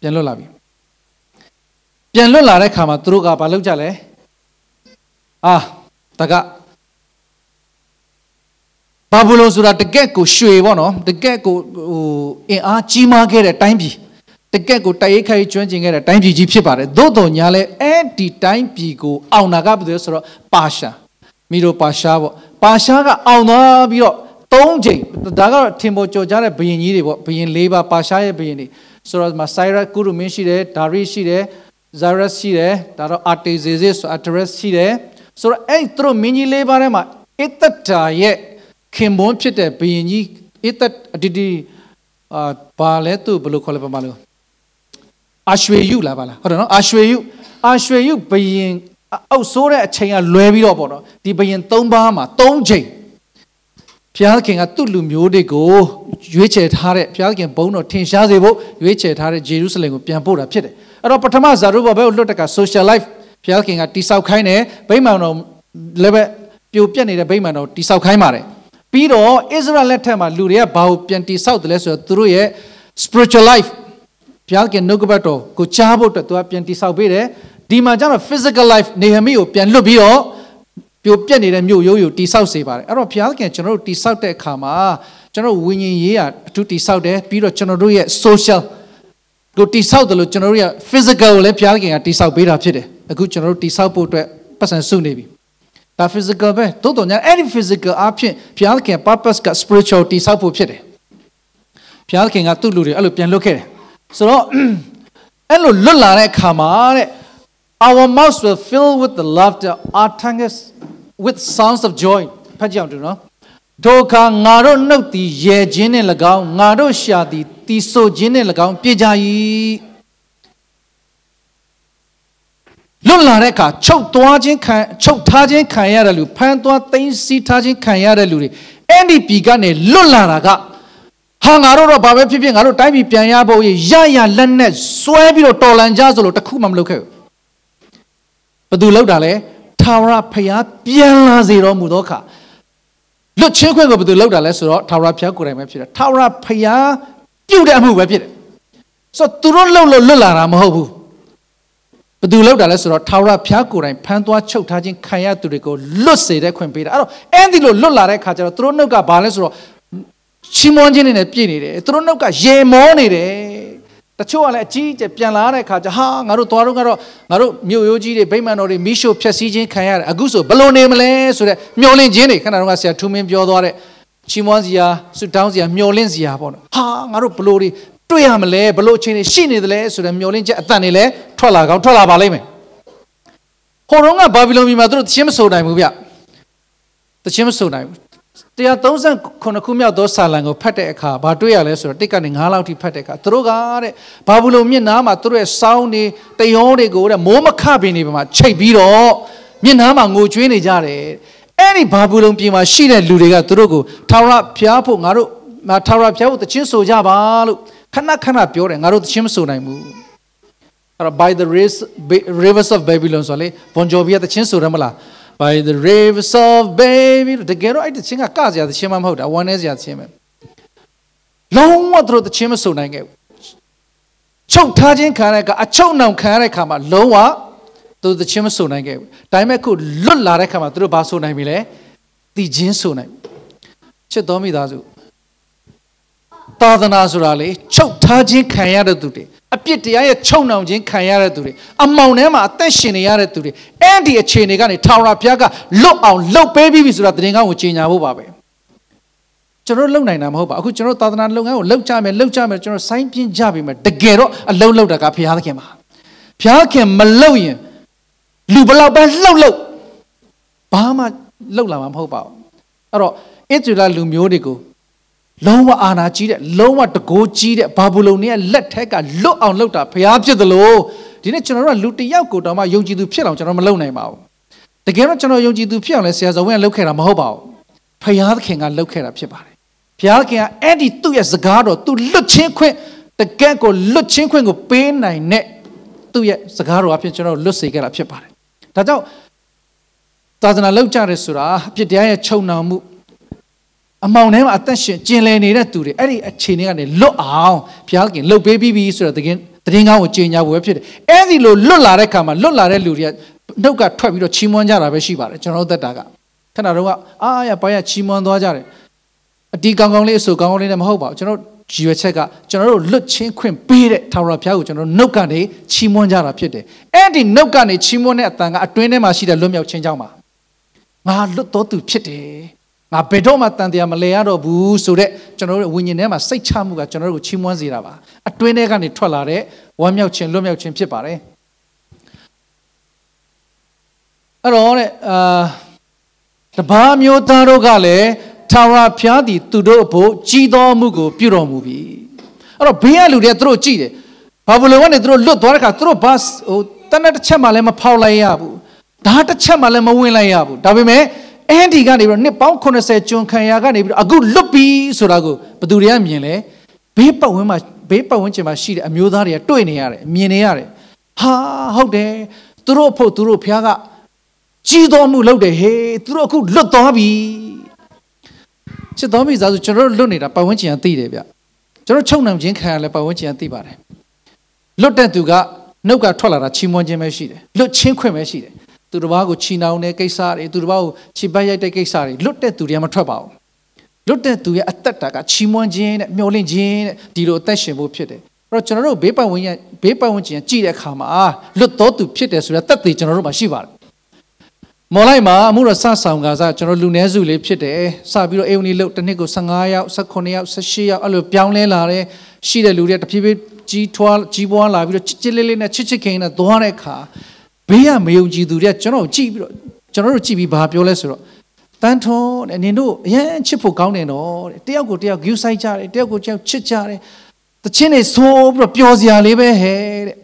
ပြန်လွတ်လာပြီပြန်လွတ်လာတဲ့ခါမှာသူတို့ကဘာလုပ်ကြလဲအာတက ဘာဘူးလုံးဆိုတာတကက်ကိုရွှေပေါ့နော်တကက်ကိုဟိုအင်အားကြီးမားခဲ့တဲ့တိုင်းပြည်တကက်ကိုတိုက်ရိုက်ခိုက်ကျွမ်းကျင်ခဲ့တဲ့တိုင်းပြည်ကြီးဖြစ်ပါတယ်သို့တော်ညာလဲအဲ့ဒီတိုင်းပြည်ကိုအောင်နာကဘယ်လိုဆိုတော့ပါရှာမီရိုပါရှာပေါ့ပါရှာကအောင်သွားပြီးတော့၃ချိန်ဒါကတော့ထင်ပေါ်ကြော်ကြတဲ့ဘယင်ကြီးတွေပေါ့ဘယင်၄ပါးပါရှာရဲ့ဘယင်တွေဆိုတော့မဆိုင်ရကုရုမင်းရှိတယ်ဒါရိရှိတယ်ဇာရက်ရှိတယ်ဒါတော့အာတေဇေဇစ်ဆိုအာတရက်ရှိတယ်ဆိုတော့အဲ့သူတို့မင်းကြီး၄ပါးထဲမှာအစ်တတာရဲ့ ခင်ပွန်းဖြစ်တဲ့ဘုရင်ကြီးအသက်အတီတီအာဘာလဲသူဘယ်လိုခေါ်လဲပမာလို့အာရွှေယုလားပါလားဟုတ်တယ်နော်အာရွှေယုအာရွှေယုဘုရင်အုပ်ဆိုးတဲ့အချိန်ကလွဲပြီးတော့ပေါ့နော်ဒီဘုရင်၃ပါးမှာ၃ချိန်ဘုရားခင်ကသူ့လူမျိုးတွေကိုရွေးချယ်ထားတဲ့ဘုရားခင်ဘုန်းတော်ထင်ရှားစေဖို့ရွေးချယ်ထားတဲ့ဂျေရုဆလင်ကိုပြန်ပို့တာဖြစ်တယ်အဲ့တော့ပထမဇာရုဘဘဲကိုလွတ်တက်က social life ဘုရားခင်ကတိဆောက်ခိုင်းတယ်ဗိမာန်တော်လည်းပဲပြိုပြက်နေတဲ့ဗိမာန်တော်တိဆောက်ခိုင်းပါတယ် ပြီးတော့ Israel လက်ထက်မှာလူတွေကဘာကိုပြန်တိဆောက်တယ်လဲဆိုတော့သူတို့ရဲ့ spiritual life ဘုရားခင်နှုတ်ကပတ်တော်ကိုကြားဖို့အတွက်သူကပြန်တိဆောက်ပေးတယ်ဒီမှာကျတော့ physical life နေဟမိကိုပြန်လွတ်ပြီးတော့ပြိုပြက်နေတဲ့မြို့ရိုးရိုးတိဆောက်စေပါတယ်အဲ့တော့ဘုရားခင်ကျွန်တော်တို့တိဆောက်တဲ့အခါမှာကျွန်တော်ဝိညာဉ်ရေးရအထူးတိဆောက်တယ်ပြီးတော့ကျွန်တော်တို့ရဲ့ social ကိုတိဆောက်တယ်လို့ကျွန်တော်တို့ရဲ့ physical ကိုလည်းဘုရားခင်ကတိဆောက်ပေးတာဖြစ်တယ်အခုကျွန်တော်တို့တိဆောက်ဖို့အတွက်ပတ်စံစုနေပြီ ဒါ physical ပဲတိုးတော်ညာအဲ့ဒီ physical အဖြစ်ဘုရားခင် purpose က spiritual တိဆောက်ဖို့ဖြစ်တယ်ဘုရားခင်ကသူ့လူတွေအဲ့လိုပြန်လွတ်ခဲ့တယ်ဆိုတော့အဲ့လိုလွတ်လာတဲ့အခါမှာတဲ့ our mouths will fill with the laughter our tongues with sounds of joy ဖတ်ကြအောင်တူနော်ဒုက္ခငါတို့နှုတ်သည်ရဲခြင်းနဲ့၎င်းငါတို့ရှာသည်တီဆိုခြင်းနဲ့၎င်းပြေကြ၏ လွတ်လာတဲ့အခါချုပ်သွားခြင်းခံချုပ်ထားခြင်းခံရတဲ့လူဖမ်းသွားသိမ်းဆည်းထားခြင်းခံရတဲ့လူတွေအဲ့ဒီပြည်ကနေလွတ်လာတာကဟာငါတို့တော့ဘာပဲဖြစ်ဖြစ်ငါတို့တိုင်းပြည်ပြန်ရဖို့ရရလက်နဲ့စွဲပြီးတော့တော်လန်ကြဆိုလို့တခုမှမလုပ်ခဲ့ဘူးဘသူလောက်တာလဲထာဝရဖျားပြန်လာစေတော်မူသောအခါလွတ်ချင်းခွင့်ကိုဘသူလောက်တာလဲဆိုတော့ထာဝရဖျားကိုယ်တိုင်ပဲဖြစ်တယ်ထာဝရဖျားပြုတ်တဲ့အမှုပဲဖြစ်တယ်ဆိုတော့သူတို့လှုပ်လို့လွတ်လာတာမဟုတ်ဘူး ဘသူလောက်တာလဲဆိုတော့ထာဝရဘုရားကိုယ်တိုင်ဖမ်းသွားချုပ်ထားခြင်းခံရသူတွေကိုလွတ်စေတဲ့ခွင့်ပေးတာအဲ့တော့အဲ့ဒီလိုလွတ်လာတဲ့ခါကျတော့သူတို့နှုတ်ကဘာလဲဆိုတော့ချီးမွမ်းခြင်းတွေနဲ့ပြည့်နေတယ်သူတို့နှုတ်ကရေမောနေတယ်တချို့ကလည်းအကြီးအကျယ်ပြန်လာတဲ့ခါကျဟာငါတို့သွားတော့ကတော့ငါတို့မြို့ရိုးကြီးတွေဗိမာန်တော်တွေမိရှို့ဖျက်ဆီးခြင်းခံရတယ်အခုဆိုဘလို့နေမလဲဆိုတဲ့မျောလင့်ခြင်းတွေခဏတော့ဆရာထူးမင်းပြောသွားတဲ့ချီးမွမ်းစရာဆုတောင်းစရာမျောလင့်စရာပေါ့နော်ဟာငါတို့ဘလို့တွေ တွေ့ရမလဲဘလို့အခြေအနေရှိနေသလဲဆိုတဲ့မျောလင့်ချက်အတန်တွေလည်းထွက်လာကောင်းထွက်လာပါလိမ့်မယ်ဟိုတုန်းကဘာဘီလုန်ပြည်မှာသူတို့တခြင်းမဆိုနိုင်ဘူးဗျတခြင်းမဆိုနိုင်ဘူး139ခုမြောက်သောစာလံကိုဖတ်တဲ့အခါဘာတွေ့ရလဲဆိုတော့တစ်ကနေ9လောက်ထိဖတ်တဲ့အခါသူတို့ကတဲ့ဘာဘူးလုံမြင့်နားမှာသူတို့ရဲ့စောင်းတွေတယောတွေကိုတဲ့မိုးမခပင်တွေမှာချိတ်ပြီးတော့မြင့်နားမှာငိုကြွေးနေကြတယ်အဲ့ဒီဘာဘူးလုံပြင်မှာရှိတဲ့လူတွေကသူတို့ကိုထာဝရဘုရားဖို့ငါတို့ထာဝရဘုရားဖို့တခြင်းဆိုကြပါလို့ခ ဏခဏပြောတယ်ငါတို့တခြင်းမဆိုနိုင်ဘူးအဲ့တော့ by the rivers of babylon ဆိုလေဘွန်ဂျိုဘီကတခြင်းဆိုရမလား by the rivers of baby တကယ်တော့အဲ့တချင်းကကစရာတချင်းမမဟုတ်တာဝမ်းနေစရာတချင်းပဲလုံးဝသူတို့တချင်းမစုံနိုင်ခဲ့ဘူးချုပ်ထားခြင်းခံရတဲ့ကအချုပ်နှောင်ခံရတဲ့ခါမှာလုံးဝသူတချင်းမစုံနိုင်ခဲ့ဘူးဒါပေမဲ့ခုလွတ်လာတဲ့ခါမှာသူတို့ဘာစုံနိုင်ပြီလဲတည်ခြင်းစုံနိုင်ချစ်တော်မိသားစု သာသနာဆိုတာလေချုပ်ထားခြင်းခံရတဲ့သူတွေအပြစ်တရားရဲ့ချုံနှောင်ခြင်းခံရတဲ့သူတွေအမောင်ထဲမှာအသက်ရှင်နေရတဲ့သူတွေအဲ့ဒီအခြေအနေကနေထာဝရဘုရားကလွတ်အောင်လှုပ်ပေးပြီးပြီဆိုတာတရင်ကောင်းကိုကြီးညာဖို့ပါပဲကျွန်တော်လုံနိုင်တာမဟုတ်ပါအခုကျွန်တော်သာသနာလုပ်ငန်းကိုလှုပ်ကြမယ်လှုပ်ကြမယ်ကျွန်တော်စိုင်းပြင်းကြပြီမယ်တကယ်တော့အလုံးလှုပ်တာကဘုရားသခင်ပါဘုရားခင်မလှုပ်ရင်လူဘလောက်ပဲလှုပ်လှုပ်ဘာမှလှုပ်လာမှာမဟုတ်ပါဘူးအဲ့တော့ဣသရေလလူမျိုးတွေကို လုံးဝအာနာကြီးတဲ့လုံးဝတကိုးကြီးတဲ့ဘာဘူးလုံနဲ့လက်ထက်ကလွတ်အောင်လုပ်တာဖျားဖြစ်သလိုဒီနေ့ကျွန်တော်တို့ကလူတယောက်ကိုတောင်မှယုံကြည်သူဖြစ်အောင်ကျွန်တော်မလုပ်နိုင်ပါဘူးတကယ်တော့ကျွန်တော်ယုံကြည်သူဖြစ်အောင်လဲဆရာဇော်ဝင်းကလုပ်ခဲ့တာမဟုတ်ပါဘူးဖျားသခင်ကလုပ်ခဲ့တာဖြစ်ပါတယ်ဖျားသခင်ကအဲ့ဒီသူ့ရဲ့စကားတော်သူလွတ်ချင်းခွင့်တကယ်ကိုလွတ်ချင်းခွင့်ကိုပေးနိုင်တဲ့သူ့ရဲ့စကားတော်အဖြစ်ကျွန်တော်လွတ်စေခဲ့တာဖြစ်ပါတယ်ဒါကြောင့်သာသနာလောက်ကြရဲဆိုတာအပြစ်တရားရဲ့ခြုံနှောင်မှု အမောင်ထဲမှာအသက်ရှင်ကျင်လည်နေတဲ့သူတွေအဲ့ဒီအခြေအနေကနေလွတ်အောင်ဘုရားခင်လှုပ်ပေးပြီးပြီဆိုတော့တကင်းတရင်ကောင်းကိုကြင်ညာဖို့ပဲဖြစ်တယ်အဲ့ဒီလိုလွတ်လာတဲ့ခါမှာလွတ်လာတဲ့လူတွေကနှုတ်ကထွက်ပြီးတော့ချီးမွမ်းကြတာပဲရှိပါတယ်ကျွန်တော်တို့သက်တာကခဏတော့ကအာရပါရချီးမွမ်းသွားကြတယ်အတီးကောင်းကောင်းလေးအဆိုကောင်းကောင်းလေးနဲ့မဟုတ်ပါဘူးကျွန်တော်ကြည်ရွယ်ချက်ကကျွန်တော်တို့လွတ်ချင်းခွင့်ပေးတဲ့ထာဝရဘုရားကိုကျွန်တော်နှုတ်ကနေချီးမွမ်းကြတာဖြစ်တယ်အဲ့ဒီနှုတ်ကနေချီးမွမ်းတဲ့အတန်ကအတွင်းထဲမှာရှိတဲ့လွတ်မြောက်ခြင်းကြောင့်ပါငါလွတ်တော်သူဖြစ်တယ် ငါဘယ်တော့မှတန်တရားမလဲရတော့ဘူးဆိုတော့ကျွန်တော်တို့ဝိညာဉ်ထဲမှာစိတ်ချမှုကကျွန်တော်တို့ကိုချီးမွမ်းစေတာပါအတွင်းထဲကနေထွက်လာတဲ့ဝမ်းမြောက်ခြင်းလွတ်မြောက်ခြင်းဖြစ်ပါတယ်အဲ့တော့တဲ့အာတပါးမျိုးသားတို့ကလည်းထာဝရဘုရားသည်သူတို့အဖို့ကြီးသောမှုကိုပြုတော်မူပြီအဲ့တော့ဘေးကလူတွေသူတို့ကြည့်တယ်ဘာဘလုံကနေသူတို့လွတ်သွားတဲ့ခါသူတို့ဘာဟိုတနက်တစ်ချက်မှလည်းမဖောက်လိုက်ရဘူးဓာတ်တစ်ချက်မှလည်းမဝင်လိုက်ရဘူးဒါပေမဲ့ အဲ့ဒီကနေပြီးတော့နှစ်ပေါင်း80ကျွန်းခံရကနေပြီးတော့အခုလွတ်ပြီဆိုတာကိုဘသူတွေကမြင်လဲဘေးပတ်ဝန်းမှာဘေးပတ်ဝန်းကျင်မှာရှိတဲ့အမျိုးသားတွေကတွေ့နေရတယ်မြင်နေရတယ်ဟာဟုတ်တယ်သူတို့ဖို့သူတို့ဖျားကကြီးတော်မှုလုပ်တယ်ဟေးသူတို့အခုလွတ်သွားပြီချစ်တော်မိသားစုကျွန်တော်တို့လွတ်နေတာပတ်ဝန်းကျင်ကသိတယ်ဗျကျွန်တော်ချုပ်နှံခြင်းခံရလဲပတ်ဝန်းကျင်ကသိပါတယ်လွတ်တဲ့သူကနှုတ်ကထွက်လာတာချီးမွမ်းခြင်းပဲရှိတယ်လွတ်ချင်းခွင့်ပဲရှိတယ် သူတစ်ပါးကိုချီနှောင်တဲ့ကိစ္စတွေသူတစ်ပါးကိုခြေပတ်ရိုက်တဲ့ကိစ္စတွေလွတ်တဲ့သူတွေကမထွက်ပါဘူးလွတ်တဲ့သူရဲ့အသက်တာကချီးမွမ်းခြင်းနဲ့မျှော်လင့်ခြင်းနဲ့ဒီလိုအသက်ရှင်ဖို့ဖြစ်တယ်အဲ့တော့ကျွန်တော်တို့ဘေးပတ်ဝန်းကျင်ဘေးပတ်ဝန်းကျင်ကြည့်တဲ့အခါမှာလွတ်တော်သူဖြစ်တယ်ဆိုတဲ့သက်သေကျွန်တော်တို့မှာရှိပါတယ်မော်လိုက်မှာအမှုတော်စဆောင်ကစားကျွန်တော်လူနည်းစုလေးဖြစ်တယ်စပြီးတော့အေဝနီလို့တစ်နှစ်ကို15ယောက်18ယောက်18ယောက်အဲ့လိုပြောင်းလဲလာတယ်ရှိတဲ့လူတွေတဖြည်းဖြည်းကြီးထွားကြီးပွားလာပြီးတော့ချစ်ချစ်လေးလေးနဲ့ချစ်ချစ်ခင်နဲ့သွားတဲ့အခါ ဘေးကမယုံကြည်သူတွေကကျွန်တော်ကြည့်ပြီးတော့ကျွန်တော်တို့ကြည့်ပြီးဘာပြောလဲဆိုတော့တန်ထွန်းတဲ့နင်တို့အရင်ချစ်ဖို့ကောင်းတယ်နော်တဲ့တယောက်ကိုတယောက်ဂယူဆိုင်ကြတယ်တယောက်ကိုတယောက်ချစ်ကြတယ်တချင်းနေဆိုးပြီးတော့ပျော်စရာလေးပဲဟဲ့တဲ့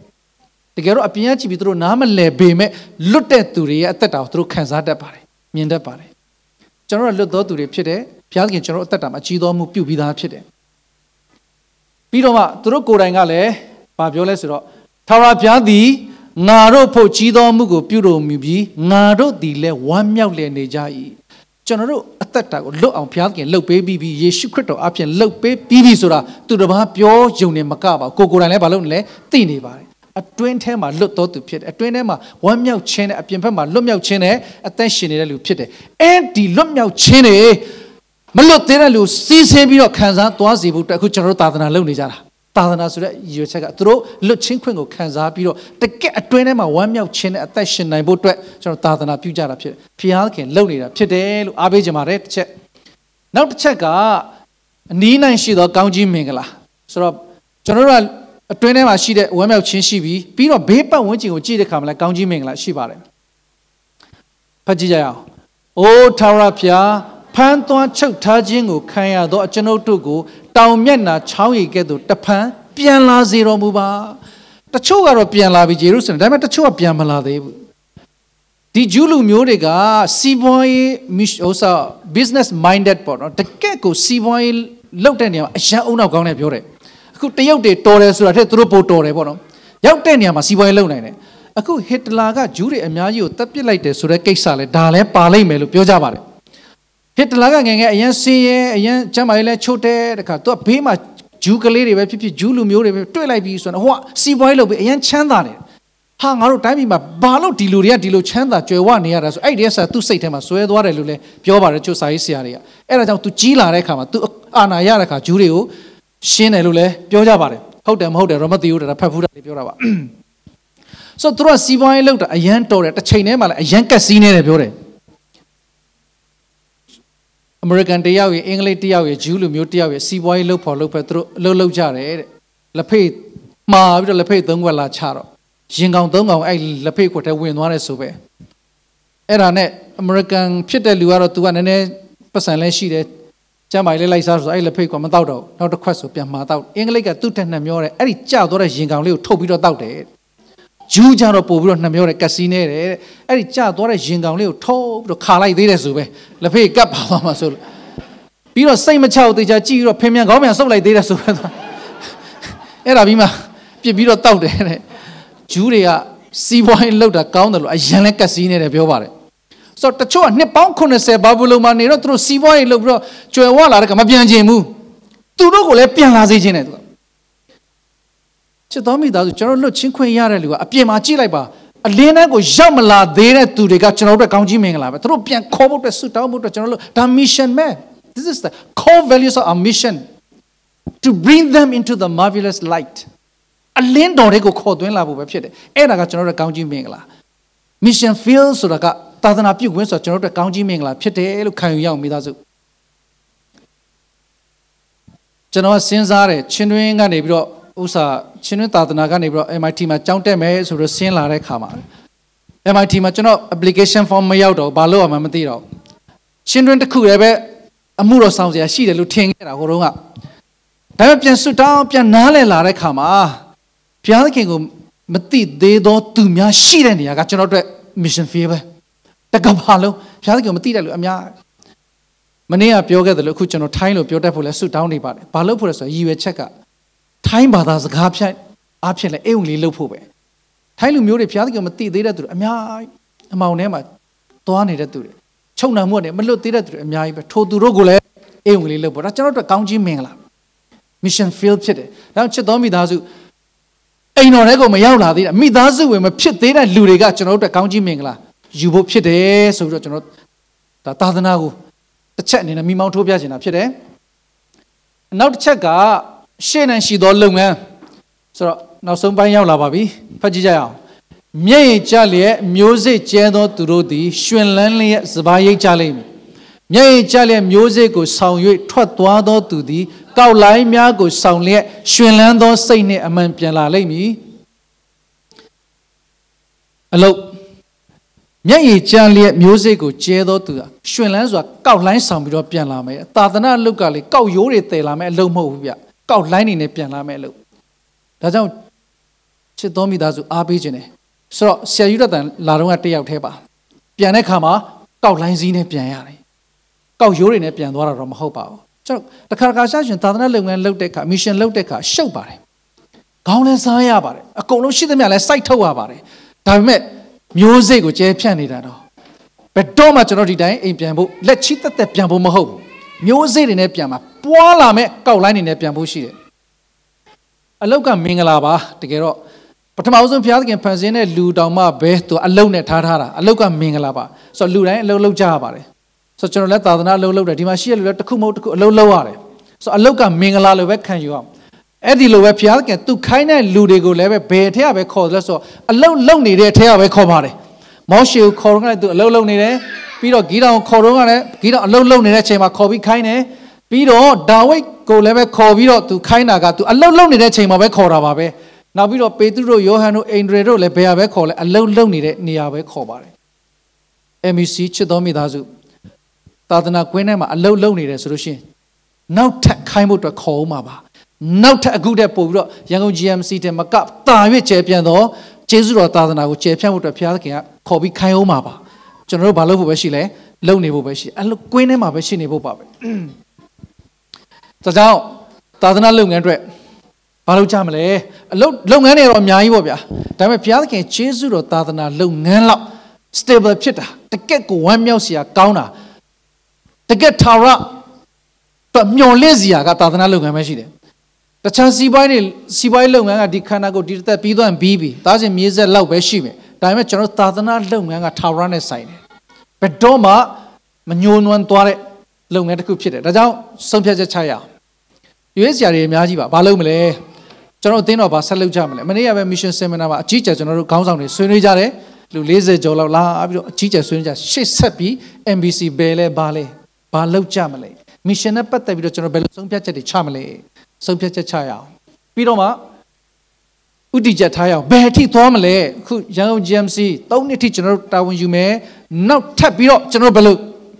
တကယ်တော့အပြင်ကကြည့်ပြီးသူတို့နားမလည်ပေမဲ့လွတ်တဲ့သူတွေရဲ့အသက်တာကိုသူတို့ခံစားတတ်ပါတယ်မြင်တတ်ပါတယ်ကျွန်တော်တို့လွတ်သောသူတွေဖြစ်တယ်ဘုရားခင်ကျွန်တော်တို့အသက်တာမှာကြီးသောမှုပြုပြီးသားဖြစ်တယ်ပြီးတော့မှသူတို့ကိုယ်တိုင်ကလည်းဗာပြောလဲဆိုတော့ထာဝရဘုရားသည် ငါတို့ဖို့ကြီးသောမှုကိုပြုတော်မူပြီးငါတို့သည်လည်းဝမ်းမြောက်လည်နေကြ၏ကျွန်တော်တို့အသက်တာကိုလွတ်အောင်ဘုရားခင်လှုပ်ပေးပြီးပြီယေရှုခရစ်တော်အပြင်လှုပ်ပေးပြီးပြီဆိုတာသူတစ်ပါးပြောယုံနေမကပါကိုကိုယ်တိုင်လည်းမလုပ်နဲ့လဲသိနေပါတယ်အတွင်းထဲမှာလွတ်တော်သူဖြစ်တယ်အတွင်းထဲမှာဝမ်းမြောက်ခြင်းနဲ့အပြင်ဘက်မှာလွတ်မြောက်ခြင်းနဲ့အသက်ရှင်နေတဲ့လူဖြစ်တယ်အဲဒီလွတ်မြောက်ခြင်းတွေမလွတ်သေးတဲ့လူစီးဆင်းပြီးတော့ခံစားသွားစေဖို့အတွက်အခုကျွန်တော်တို့သာသနာလုပ်နေကြတာ သာသနာဆိုတဲ့ရည်ရွယ်ချက်ကသူတို့လွတ်ချင်းခွင့်ကိုခံစားပြီးတော့တကက်အတွင်းထဲမှာဝမ်းမြောက်ခြင်းနဲ့အသက်ရှင်နိုင်ဖို့အတွက်ကျွန်တော်သာသနာပြုကြတာဖြစ်တယ်။ဖျားခင်လုပ်နေတာဖြစ်တယ်လို့အားပေးကြပါတယ်တစ်ချက်။နောက်တစ်ချက်ကအနီးနိုင်ရှိသောကောင်းကြီးမင်္ဂလာဆိုတော့ကျွန်တော်တို့ကအတွင်းထဲမှာရှိတဲ့ဝမ်းမြောက်ခြင်းရှိပြီးပြီးတော့ဘေးပတ်ဝန်းကျင်ကိုကြည့်တဲ့အခါမှာလည်းကောင်းကြီးမင်္ဂလာရှိပါတယ်။ဖတ်ကြည့်ကြရအောင်။အိုးထာဝရဘုရားဖမ်းသွန်းချုပ်ထားခြင်းကိုခံရသောအကျွန်ုပ်တို့ကို တောင်မျက်နှာချောင်းရည်ကဲ့သို့တဖန်ပြန်လာစေတော်မူပါတချို့ကတော့ပြန်လာပြီဂျေရုဆလင်ဒါပေမဲ့တချို့ကပြန်မလာသေးဘူးဒီဂျူးလူမျိုးတွေကစီးပွားရေးဟိုစာ business minded ပေါ့နော်တကယ့်ကိုစီးပွားရေးလုပ်တဲ့နေရာမှာအရန်အုံနောက်ကောင်းတယ်ပြောတယ်အခုတရုတ်တွေတော်တယ်ဆိုတာထက်သူတို့ပိုတော်တယ်ပေါ့နော်ရောက်တဲ့နေရာမှာစီးပွားရေးလုပ်နိုင်တယ်အခုဟစ်တလာကဂျူးတွေအများကြီးကိုတပ်ပစ်လိုက်တယ်ဆိုတဲ့ကိစ္စလဲဒါလဲပါလိမ့်မယ်လို့ပြောကြပါတယ် ဟစ်တလာကငယ်ငယ်အရင်စင်းရဲအရင်ကျမ်းမာရေးလဲချို့တဲ့တခါသူကဘေးမှာဂျူးကလေးတွေပဲဖြစ်ဖြစ်ဂျူးလူမျိုးတွေပဲတွေ့လိုက်ပြီးဆိုတော့ဟိုကစီးပွားရေးလုပ်ပြီးအရင်ချမ်းသာတယ်ဟာငါတို့တိုင်းပြည်မှာဘာလို့ဒီလူတွေကဒီလိုချမ်းသာကြွယ်ဝနေရတာဆိုအဲ့ဒီကစားသူ့စိတ်ထဲမှာဆွဲသွားတယ်လို့လည်းပြောပါတယ်ချို့စာရေးဆရာတွေကအဲ့ဒါကြောင့် तू ကြီးလာတဲ့အခါမှာ तू အာနာရတဲ့အခါဂျူးတွေကိုရှင်းတယ်လို့လည်းပြောကြပါတယ်ဟုတ်တယ်မဟုတ်တယ်ရမသိဘူးတာဖတ်ဖူးတာပြောတာပါဆိုတော့သူတို့ကစီးပွားရေးလုပ်တာအရန်တော်တယ်တစ်ချိန်တည်းမှာလည်းအရန်ကက်စီးနေတယ်ပြောတယ် အမေရိကန်တယောက်ရဲ့အင်္ဂလိပ်တယောက်ရဲ့ဂျူးလူမျိုးတယောက်ရဲ့စီးပွားရေးလုပ်ဖို့လုပ်ဖက်သူတို့လှုပ်လှုပ်ကြတယ်တဲ့လက်ဖေးမှာပြီးတော့လက်ဖေးသုံးခွက်လာချတော့ရင်ကောင်သုံးကောင်အဲ့လက်ဖေးခွက်ထဲဝင်သွားတယ်ဆိုပဲအဲ့ဒါနဲ့အမေရိကန်ဖြစ်တဲ့လူကတော့ तू ကနည်းနည်းပတ်စံလဲရှိတယ်ကျမ်းမာလေးလိုက်စားဆိုအဲ့လက်ဖိတ်ကမတောက်တော့နောက်တစ်ခွက်ဆိုပြန်မှာတောက်အင်္ဂလိပ်ကသူ့ထက်နှမျောတယ်အဲ့ဒီကြသွားတဲ့ရင်ကောင်လေးကိုထုတ်ပြီးတော့တောက်တယ် ဂျူးကြတော့ပို့ပြီးတော့နှမျောတယ်ကက်စီနဲတယ်အဲ့ဒီကြသွားတဲ့ရင်ကောင်လေးကိုထုတ်ပြီးတော့ခါလိုက်သေးတယ်ဆိုပဲလက်ဖိတ်ကပ်ပါသွားမှာဆိုလို့ပြီးတော့စိတ်မချောက်သေးချာကြည့်ပြီးတော့ဖင်မြန်ခေါင်းမြန်ဆုပ်လိုက်သေးတယ်ဆိုပဲအဲ့ဒါပြီးမှပြစ်ပြီးတော့တောက်တယ်တဲ့ဂျူးတွေကစီးပွားရေးလောက်တာကောင်းတယ်လို့အရန်လဲကက်စီနေတယ်ပြောပါတယ်ဆိုတော့တချို့ကနှစ်ပေါင်း80ဘာဘူးလုံမှာနေတော့သူတို့စီးပွားရေးလုပ်ပြီးတော့ကျွယ်ဝလာတဲ့ကမပြန်ချင်ဘူးသူတို့ကိုလည်းပြန်လာစေခြင်းတယ်သူက ချစ်တော်မိသားစုကျွန်တော်လွတ်ချင်းခွင့်ရတဲ့လူကအပြင်မှာကြည့်လိုက်ပါအလင်းတန်းကိုရောက်မလာသေးတဲ့သူတွေကကျွန်တော်တို့ကောင်းကြီးမင်္ဂလာပဲသူတို့ပြန်ခေါ်ဖို့အတွက်ဆုတောင်းဖို့အတွက်ကျွန်တော်တို့ဒါ mission ပဲ this is the core values of our mission to bring them into the marvelous light အလင်းတော်တွေကိုခေါ်သွင်းလာဖို့ပဲဖြစ်တယ်အဲ့ဒါကကျွန်တော်တို့ကောင်းကြီးမင်္ဂလာ mission field ဆိုတာကသာသနာပြုခွင့်ဆိုတော့ကျွန်တော်တို့ကောင်းကြီးမင်္ဂလာဖြစ်တယ်လို့ခံယူရအောင်မိသားစုကျွန်တော်စဉ်းစားတယ်ချင်းတွင်းကနေပြီးတော့ ဥစားချင်းတွင်းသာသနာကနေပြီးတော့ MIT မှာကြောင်းတက်မယ်ဆိုတော့ဆင်းလာတဲ့ခါမှာ MIT မှာကျွန်တော် application form မရောက်တော့ဘာလို့အောင်မသိတော့ချင်းတွင်းတစ်ခုလည်းပဲအမှုတော်ဆောင်စရာရှိတယ်လို့ထင်ခဲ့တာဟိုတုန်းကဒါပေမဲ့ပြန်ဆွတောင်းပြန်နားလည်လာတဲ့ခါမှာဘုရားသခင်ကိုမသိသေးသောသူများရှိတဲ့နေရာကကျွန်တော်တို့ mission field ပဲတကဘာလုံးဘုရားသခင်မသိတဲ့လူအများမနေ့ကပြောခဲ့တယ်လို့အခုကျွန်တော်ထိုင်းလို့ပြောတတ်ဖို့လဲဆွတောင်းနေပါတယ်ဘာလို့ဖို့လဲဆိုတော့ရည်ရွယ်ချက်က ထိုင်းဘာသာစကားဖြတ်အားဖြင့်လဲအိမ်ဝင်လေးလုပ်ဖို့ပဲထိုင်းလူမျိုးတွေဘုရားသခင်မသိသေးတဲ့သူတွေအများအမောင်ထဲမှာသွားနေတဲ့သူတွေချုပ်နှံမှုနဲ့မလွတ်သေးတဲ့သူတွေအများကြီးပဲထိုသူတို့ကိုလည်းအိမ်ဝင်လေးလုပ်ဖို့ဒါကျွန်တော်တို့ကောင်းကြီးမင်္ဂလာ mission field ဖြစ်တယ်ဒါကြောင့်ချစ်တော်မိသားစုအိမ်တော်ထဲကိုမရောက်လာသေးတာမိသားစုဝင်မဖြစ်သေးတဲ့လူတွေကကျွန်တော်တို့အတွက်ကောင်းကြီးမင်္ဂလာယူဖို့ဖြစ်တယ်ဆိုပြီးတော့ကျွန်တော်ဒါသာသနာကိုတစ်ချက်အနေနဲ့မိမောင်းထိုးပြချင်တာဖြစ်တယ်နောက်တစ်ချက်က ရှေ့နဲ့ရှိသောလုပ်ငန်းဆိုတော့နောက်ဆုံးပိုင်းရောက်လာပါပြီဖတ်ကြည့်ကြရအောင်မျက်ရည်ကျလျက်မျိုးစေ့ကျဲသောသူတို့သည်ရှင်လန်းလျက်စပါးရိတ်ကြလိမ့်မည်မျက်ရည်ကျလျက်မျိုးစေ့ကိုဆောင်၍ထွက်သွားသောသူသည်ကောက်လိုင်းများကိုဆောင်လျက်ရှင်လန်းသောစိတ်နှင့်အမှန်ပြန်လာလိမ့်မည်အလုတ်မျက်ရည်ကျလျက်မျိုးစေ့ကိုကျဲသောသူဟာရှင်လန်းဆိုတာကောက်လိုင်းဆောင်ပြီးတော့ပြန်လာမယ်သာသနာလုတ်ကလေကောက်ရိုးတွေတည်လာမယ်အလုံးမဟုတ်ဘူးဗျ ကောက်လိုင်းနေနဲ့ပြန်လာမယ်အလုံးဒါကြောင့်ချစ်တော်မိသားစုအားပေးခြင်းတယ်ဆိုတော့ဆရာယူရတန်လာတော့ကတယောက်တည်းပါပြန်တဲ့ခါမှာကောက်လိုင်းစည်းနဲ့ပြန်ရတယ်ကောက်ရိုးတွေနဲ့ပြန်သွားတာတော့မဟုတ်ပါဘူးကျွန်တော်တခါတခါရှာရှင်သာသနာလုပ်ငန်းလုပ်တဲ့ခါမစ်ရှင်လုပ်တဲ့ခါရှုပ်ပါတယ်ခေါင်းလဲစားရပါတယ်အကုန်လုံးရှိသမျှလဲစိုက်ထုတ်ရပါတယ်ဒါပေမဲ့မျိုးစိတ်ကိုကျဲဖြန့်နေတာတော့ဘယ်တော့မှကျွန်တော်ဒီတိုင်းအိမ်ပြန်ဖို့လက်ချီတက်တက်ပြန်ဖို့မဟုတ်ဘူး မျိုးစိတ်တွေနဲ့ပြန်မှာပွာလာမဲ့ကောက်လိုင်းတွေနဲ့ပြန်ဖို့ရှိတယ်အလောက်ကမင်္ဂလာပါတကယ်တော့ပထမဆုံးဘုရားသခင်ဖန်ဆင်းတဲ့လူတောင်မှပဲသူအလုတ်နဲ့ထားထားတာအလုတ်ကမင်္ဂလာပါဆိုတော့လူတိုင်းအလုတ်လုပ်ကြရပါတယ်ဆိုတော့ကျွန်တော်လည်းသာသနာအလုတ်လုပ်တယ်ဒီမှာရှိရလူလည်းတစ်ခုမဟုတ်တစ်ခုအလုတ်လုပ်ရတယ်ဆိုတော့အလုတ်ကမင်္ဂလာလိုပဲခံယူအောင်အဲ့ဒီလိုပဲဘုရားသခင်သူခိုင်းတဲ့လူတွေကိုလည်းပဲဘယ်ထက်ကပဲခေါ်လဲဆိုတော့အလုတ်လုံနေတဲ့ထက်ကပဲခေါ်ပါတယ်မောရှေကိုခေါ်တော့ကလည်းသူအလုတ်လုံနေတယ် ပြီးတော့ဂီတောင်ခေါ်တော့ကလည်းဂီတောင်အလုတ်လုံနေတဲ့အချိန်မှာခေါ်ပြီးခိုင်းတယ်ပြီးတော့ဒါဝိတ်ကိုလည်းပဲခေါ်ပြီးတော့သူခိုင်းတာကသူအလုတ်လုံနေတဲ့အချိန်မှာပဲခေါ်တာပါပဲနောက်ပြီးတော့ပေတရုတို့ယောဟန်တို့အိန္ဒြေတို့လည်းဘယ်ဟာပဲခေါ်လဲအလုတ်လုံနေတဲ့နေရာပဲခေါ်ပါတယ် MEC ချစ်တော်မိသားစုသာသနာကွင်းထဲမှာအလုတ်လုံနေတယ်ဆိုလို့ရှိရင်နောက်ထပ်ခိုင်းဖို့အတွက်ခေါ်ဦးမှာပါနောက်ထပ်အခုတည်းပို့ပြီးတော့ရန်ကုန် GMC တဲ့မကတာရွေ့ကျဲပြန်တော့ကျေးဇူးတော်သာသနာကိုကျဲဖြန့်ဖို့အတွက်ဘုရားသခင်ကခေါ်ပြီးခိုင်းအောင်ပါပါ ကျွန်တော်တို့ဘာလုပ်ဖို့ပဲရှိလဲလုပ်နေဖို့ပဲရှိအဲ့လိုကွင်းထဲမှာပဲရှိနေဖို့ပါပဲဒါကြောင့်သာသနာလုပ်ငန်းအတွက်ဘာလုပ်ကြမလဲအလုပ်လုပ်ငန်းတွေတော့အများကြီးပေါ့ဗျာဒါပေမဲ့ဘုရားသခင်ကျေးဇူးတော်သာသနာလုပ်ငန်းလောက် stable ဖြစ်တာတကက်ကိုဝမ်းမြောက်စရာကောင်းတာတကက်ထာဝရတော့မျော်လင့်စရာကသာသနာလုပ်ငန်းပဲရှိတယ်တခြားစီးပွားရေးစီးပွားရေးလုပ်ငန်းကဒီခန္ဓာကိုယ်ဒီတစ်သက်ပြီးသွားပြီးပြီဒါချင်းမြေဆက်လောက်ပဲရှိမယ် ဒါပေမဲ့ကျွန်တော်သာသနာလုပ်ငန်းကထာဝရနဲ့ဆိုင်တယ်ဘယ်တော့မှမညှိုးနွမ်းသွားတဲ့လုပ်ငန်းတစ်ခုဖြစ်တယ်ဒါကြောင့်ဆုံးဖြတ်ချက်ချရအောင်ရွေးစရာတွေအများကြီးပါဘာလုပ်မလဲကျွန်တော်အသင်းတော်ဘာဆက်လုပ်ကြမလဲမနေ့ကပဲ mission seminar မှာအကြီးကျယ်ကျွန်တော်တို့ခေါင်းဆောင်တွေဆွေးနွေးကြတယ်လူ40ကျော်လောက်လာပြီးတော့အကြီးကျယ်ဆွေးနွေးကြရှေ့ဆက်ပြီး MBC ဘယ်လဲဘာလဲဘာလုပ်ကြမလဲ mission နဲ့ပတ်သက်ပြီးတော့ကျွန်တော်ဘယ်လိုဆုံးဖြတ်ချက်တွေချမလဲဆုံးဖြတ်ချက်ချရအောင်ပြီးတော့မှ ဥတီချက်ထားရအောင်ဘယ်အထိသွားမလဲအခုရန်ကုန် GMC ၃နှစ်ထိကျွန်တော်တို့တာဝန်ယူမယ်နောက်ထပ်ပြီးတော့ကျွန်တော်တို့ဘယ်လို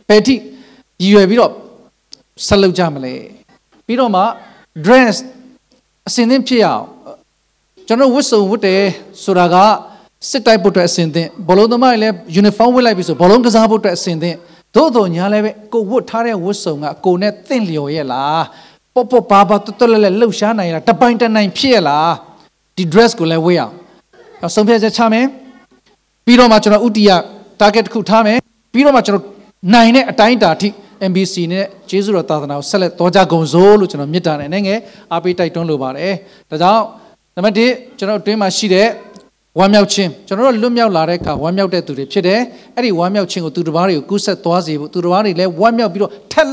ဘယ်အထိရည်ရွယ်ပြီးတော့ဆက်လုပ်ကြမလဲပြီးတော့မှ dress အစင်သင့်ဖြစ်အောင်ကျွန်တော်ဝတ်စုံဝတ်တယ်ဆိုတာကစစ်တိုက်ဖို့အတွက်အစင်သင့်ဘောလုံးသမားတွေလည်း uniform ဝတ်လိုက်ပြီဆိုဘောလုံးကစားဖို့အတွက်အစင်သင့်သို့တော်ညာလည်းပဲကိုဝတ်ထားတဲ့ဝတ်စုံကကိုနဲ့သင့်လျော်ရဲ့လားပေါ့ပေါ့ပါပါတွတ်တွတ်လဲလဲလှုပ်ရှားနိုင်လားတပိုင်တနိုင်ဖြစ်ရဲ့လား ဒီ dress ကိုလည်းဝတ်ရအောင်ဆုံးဖြတ်ချက်ချမယ်ပြီးတော့မှကျွန်တော်ဥတီယ target တစ်ခုထားမယ်ပြီးတော့မှကျွန်တော်နိုင်တဲ့အတိုင်းအတာထိ MBC နဲ့ကျေးဇူးတော်သာသနာကိုဆက်လက်တော်ကြကုန်စို့လို့ကျွန်တော်မြစ်တာနဲ့အနေငယ်အားပေးတိုက်တွန်းလိုပါတယ်ဒါကြောင့်နံပါတ်1ကျွန်တော်အတွင်းမှာရှိတဲ့ဝမ်းမြောက်ခြင်းကျွန်တော်တို့လွတ်မြောက်လာတဲ့အခါဝမ်းမြောက်တဲ့သူတွေဖြစ်တယ်အဲ့ဒီဝမ်းမြောက်ခြင်းကိုသူတစ်ပါးတွေကိုကူးဆက်သွားစေဖို့သူတစ်ပါးတွေလည်းဝမ်းမြောက်ပြီးတော့ထက်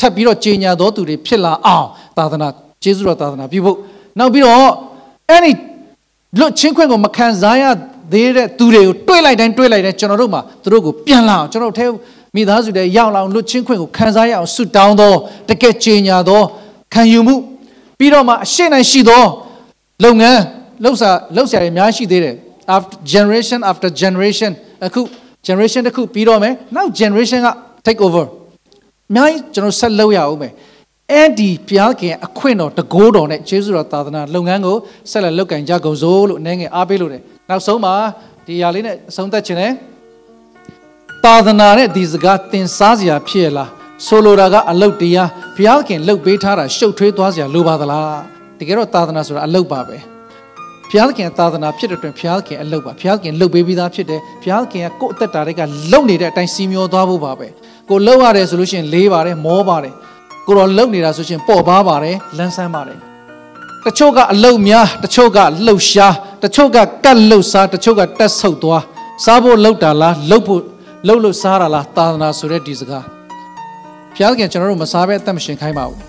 ထပ်ပြီးတော့ကြေညာတော်သူတွေဖြစ်လာအောင်သာသနာကျေးဇူးတော်သာသနာပြုဖို့နောက်ပြီးတော့ အဲ့ဒီလွတ်ချင်းခွင့်ကိုမခံစားရသေးတဲ့သူတွေကိုတွေးလိုက်တိုင်းတွေးလိုက်တိုင်းကျွန်တော်တို့မှာသူတို့ကိုပြန်လာအောင်ကျွန်တော်တို့ထဲမိသားစုတွေရောက်လာအောင်လွတ်ချင်းခွင့်ကိုခံစားရအောင်ဆုတောင်းသောတကယ်ကြေညာသောခံယူမှုပြီးတော့မှအရှိနိုင်ရှိသောလုပ်ငန်းလှုပ်ရှားလှုပ်ရှားရအများရှိသေးတယ် after generation after generation အခု generation တစ်ခုပြီးတော့မယ်နောက် generation က take over အများကြီးကျွန်တော်ဆက်လုပ်ရအောင်မယ် အဲ့ဒီဘုရားခင်အခွင့်တော်တကိုးတော်နဲ့ယေရှုတော်သာသနာလုပ်ငန်းကိုဆက်လက်လုပ်ကင်ကြကုန်စို့လို့အနေငယ်အားပေးလို့တယ်နောက်ဆုံးမှာဒီຢာလေးနဲ့အဆုံးသတ်ခြင်းနဲ့သာသနာနဲ့ဒီစကားသင်စားစရာဖြစ်ရလားဆိုလိုတာကအလုတ်တရားဘုရားခင်လှုပ်ပေးထားတာရှုပ်ထွေးသွားစရာလိုပါသလားတကယ်တော့သာသနာဆိုတာအလုတ်ပါပဲဘုရားခင်သာသနာဖြစ်တဲ့တွင်ဘုရားခင်အလုတ်ပါဘုရားခင်လှုပ်ပေးပြီးသားဖြစ်တယ်ဘုရားခင်ကကိုယ့်အသက်တာတွေကလုံနေတဲ့အတိုင်းစီမျောသွားဖို့ပါပဲကိုလှုပ်ရတယ်ဆိုလို့ရှိရင်လေးပါတယ်မောပါတယ် ကိုတော့လှုပ်နေတာဆိုရှင်ပေါ့ပါပါတယ်လန်းဆန်းပါတယ်တချို့ကအလုတ်များတချို့ကလှုပ်ရှားတချို့ကကတ်လှုပ်စားတချို့ကတက်ဆုပ်သွားစားဖို့လှုပ်တာလားလှုပ်ဖို့လှုပ်လို့စားတာလားသာသနာဆိုတဲ့ဒီစကားဘုရားခင်ကျွန်တော်တို့မစားဘဲအသက်မရှင်ခိုင်းပါဘူး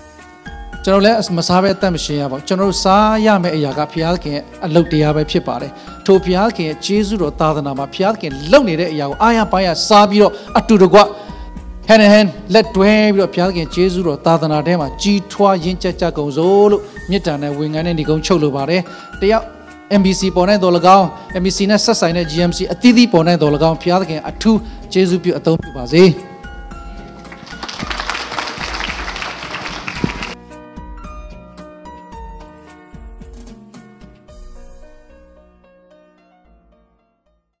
ကျွန်တော်လည်းမစားဘဲအသက်မရှင်ရပါဘူးကျွန်တော်တို့စားရမယ့်အရာကဘုရားခင်ရဲ့အလုတ်တရားပဲဖြစ်ပါတယ်ထိုဘုရားခင်ရဲ့ကျေးဇူးတော်သာသနာမှာဘုရားခင်လုပ်နေတဲ့အရာကိုအားရပါရစားပြီးတော့အတူတကွ ဟန်ဟန်လက်တွဲပြီးတော့ဘုရားခင်ကျေးဇူးတော်သာသနာထဲမှာကြီးထွားရင်းချက်ကြကုန်စို့လို့မေတ္တာနဲ့ဝင်ငန်းနဲ့ညီကုန်းချုပ်လိုပါတယ်တယောက် MBC ပေါ်နိုင်တော်၎င်း MBC နဲ့ဆက်ဆိုင်တဲ့ GMC အသီးသီးပေါ်နိုင်တော်၎င်းဘုရားသခင်အထူးကျေးဇူးပြုအသုံးပြုပါစေ။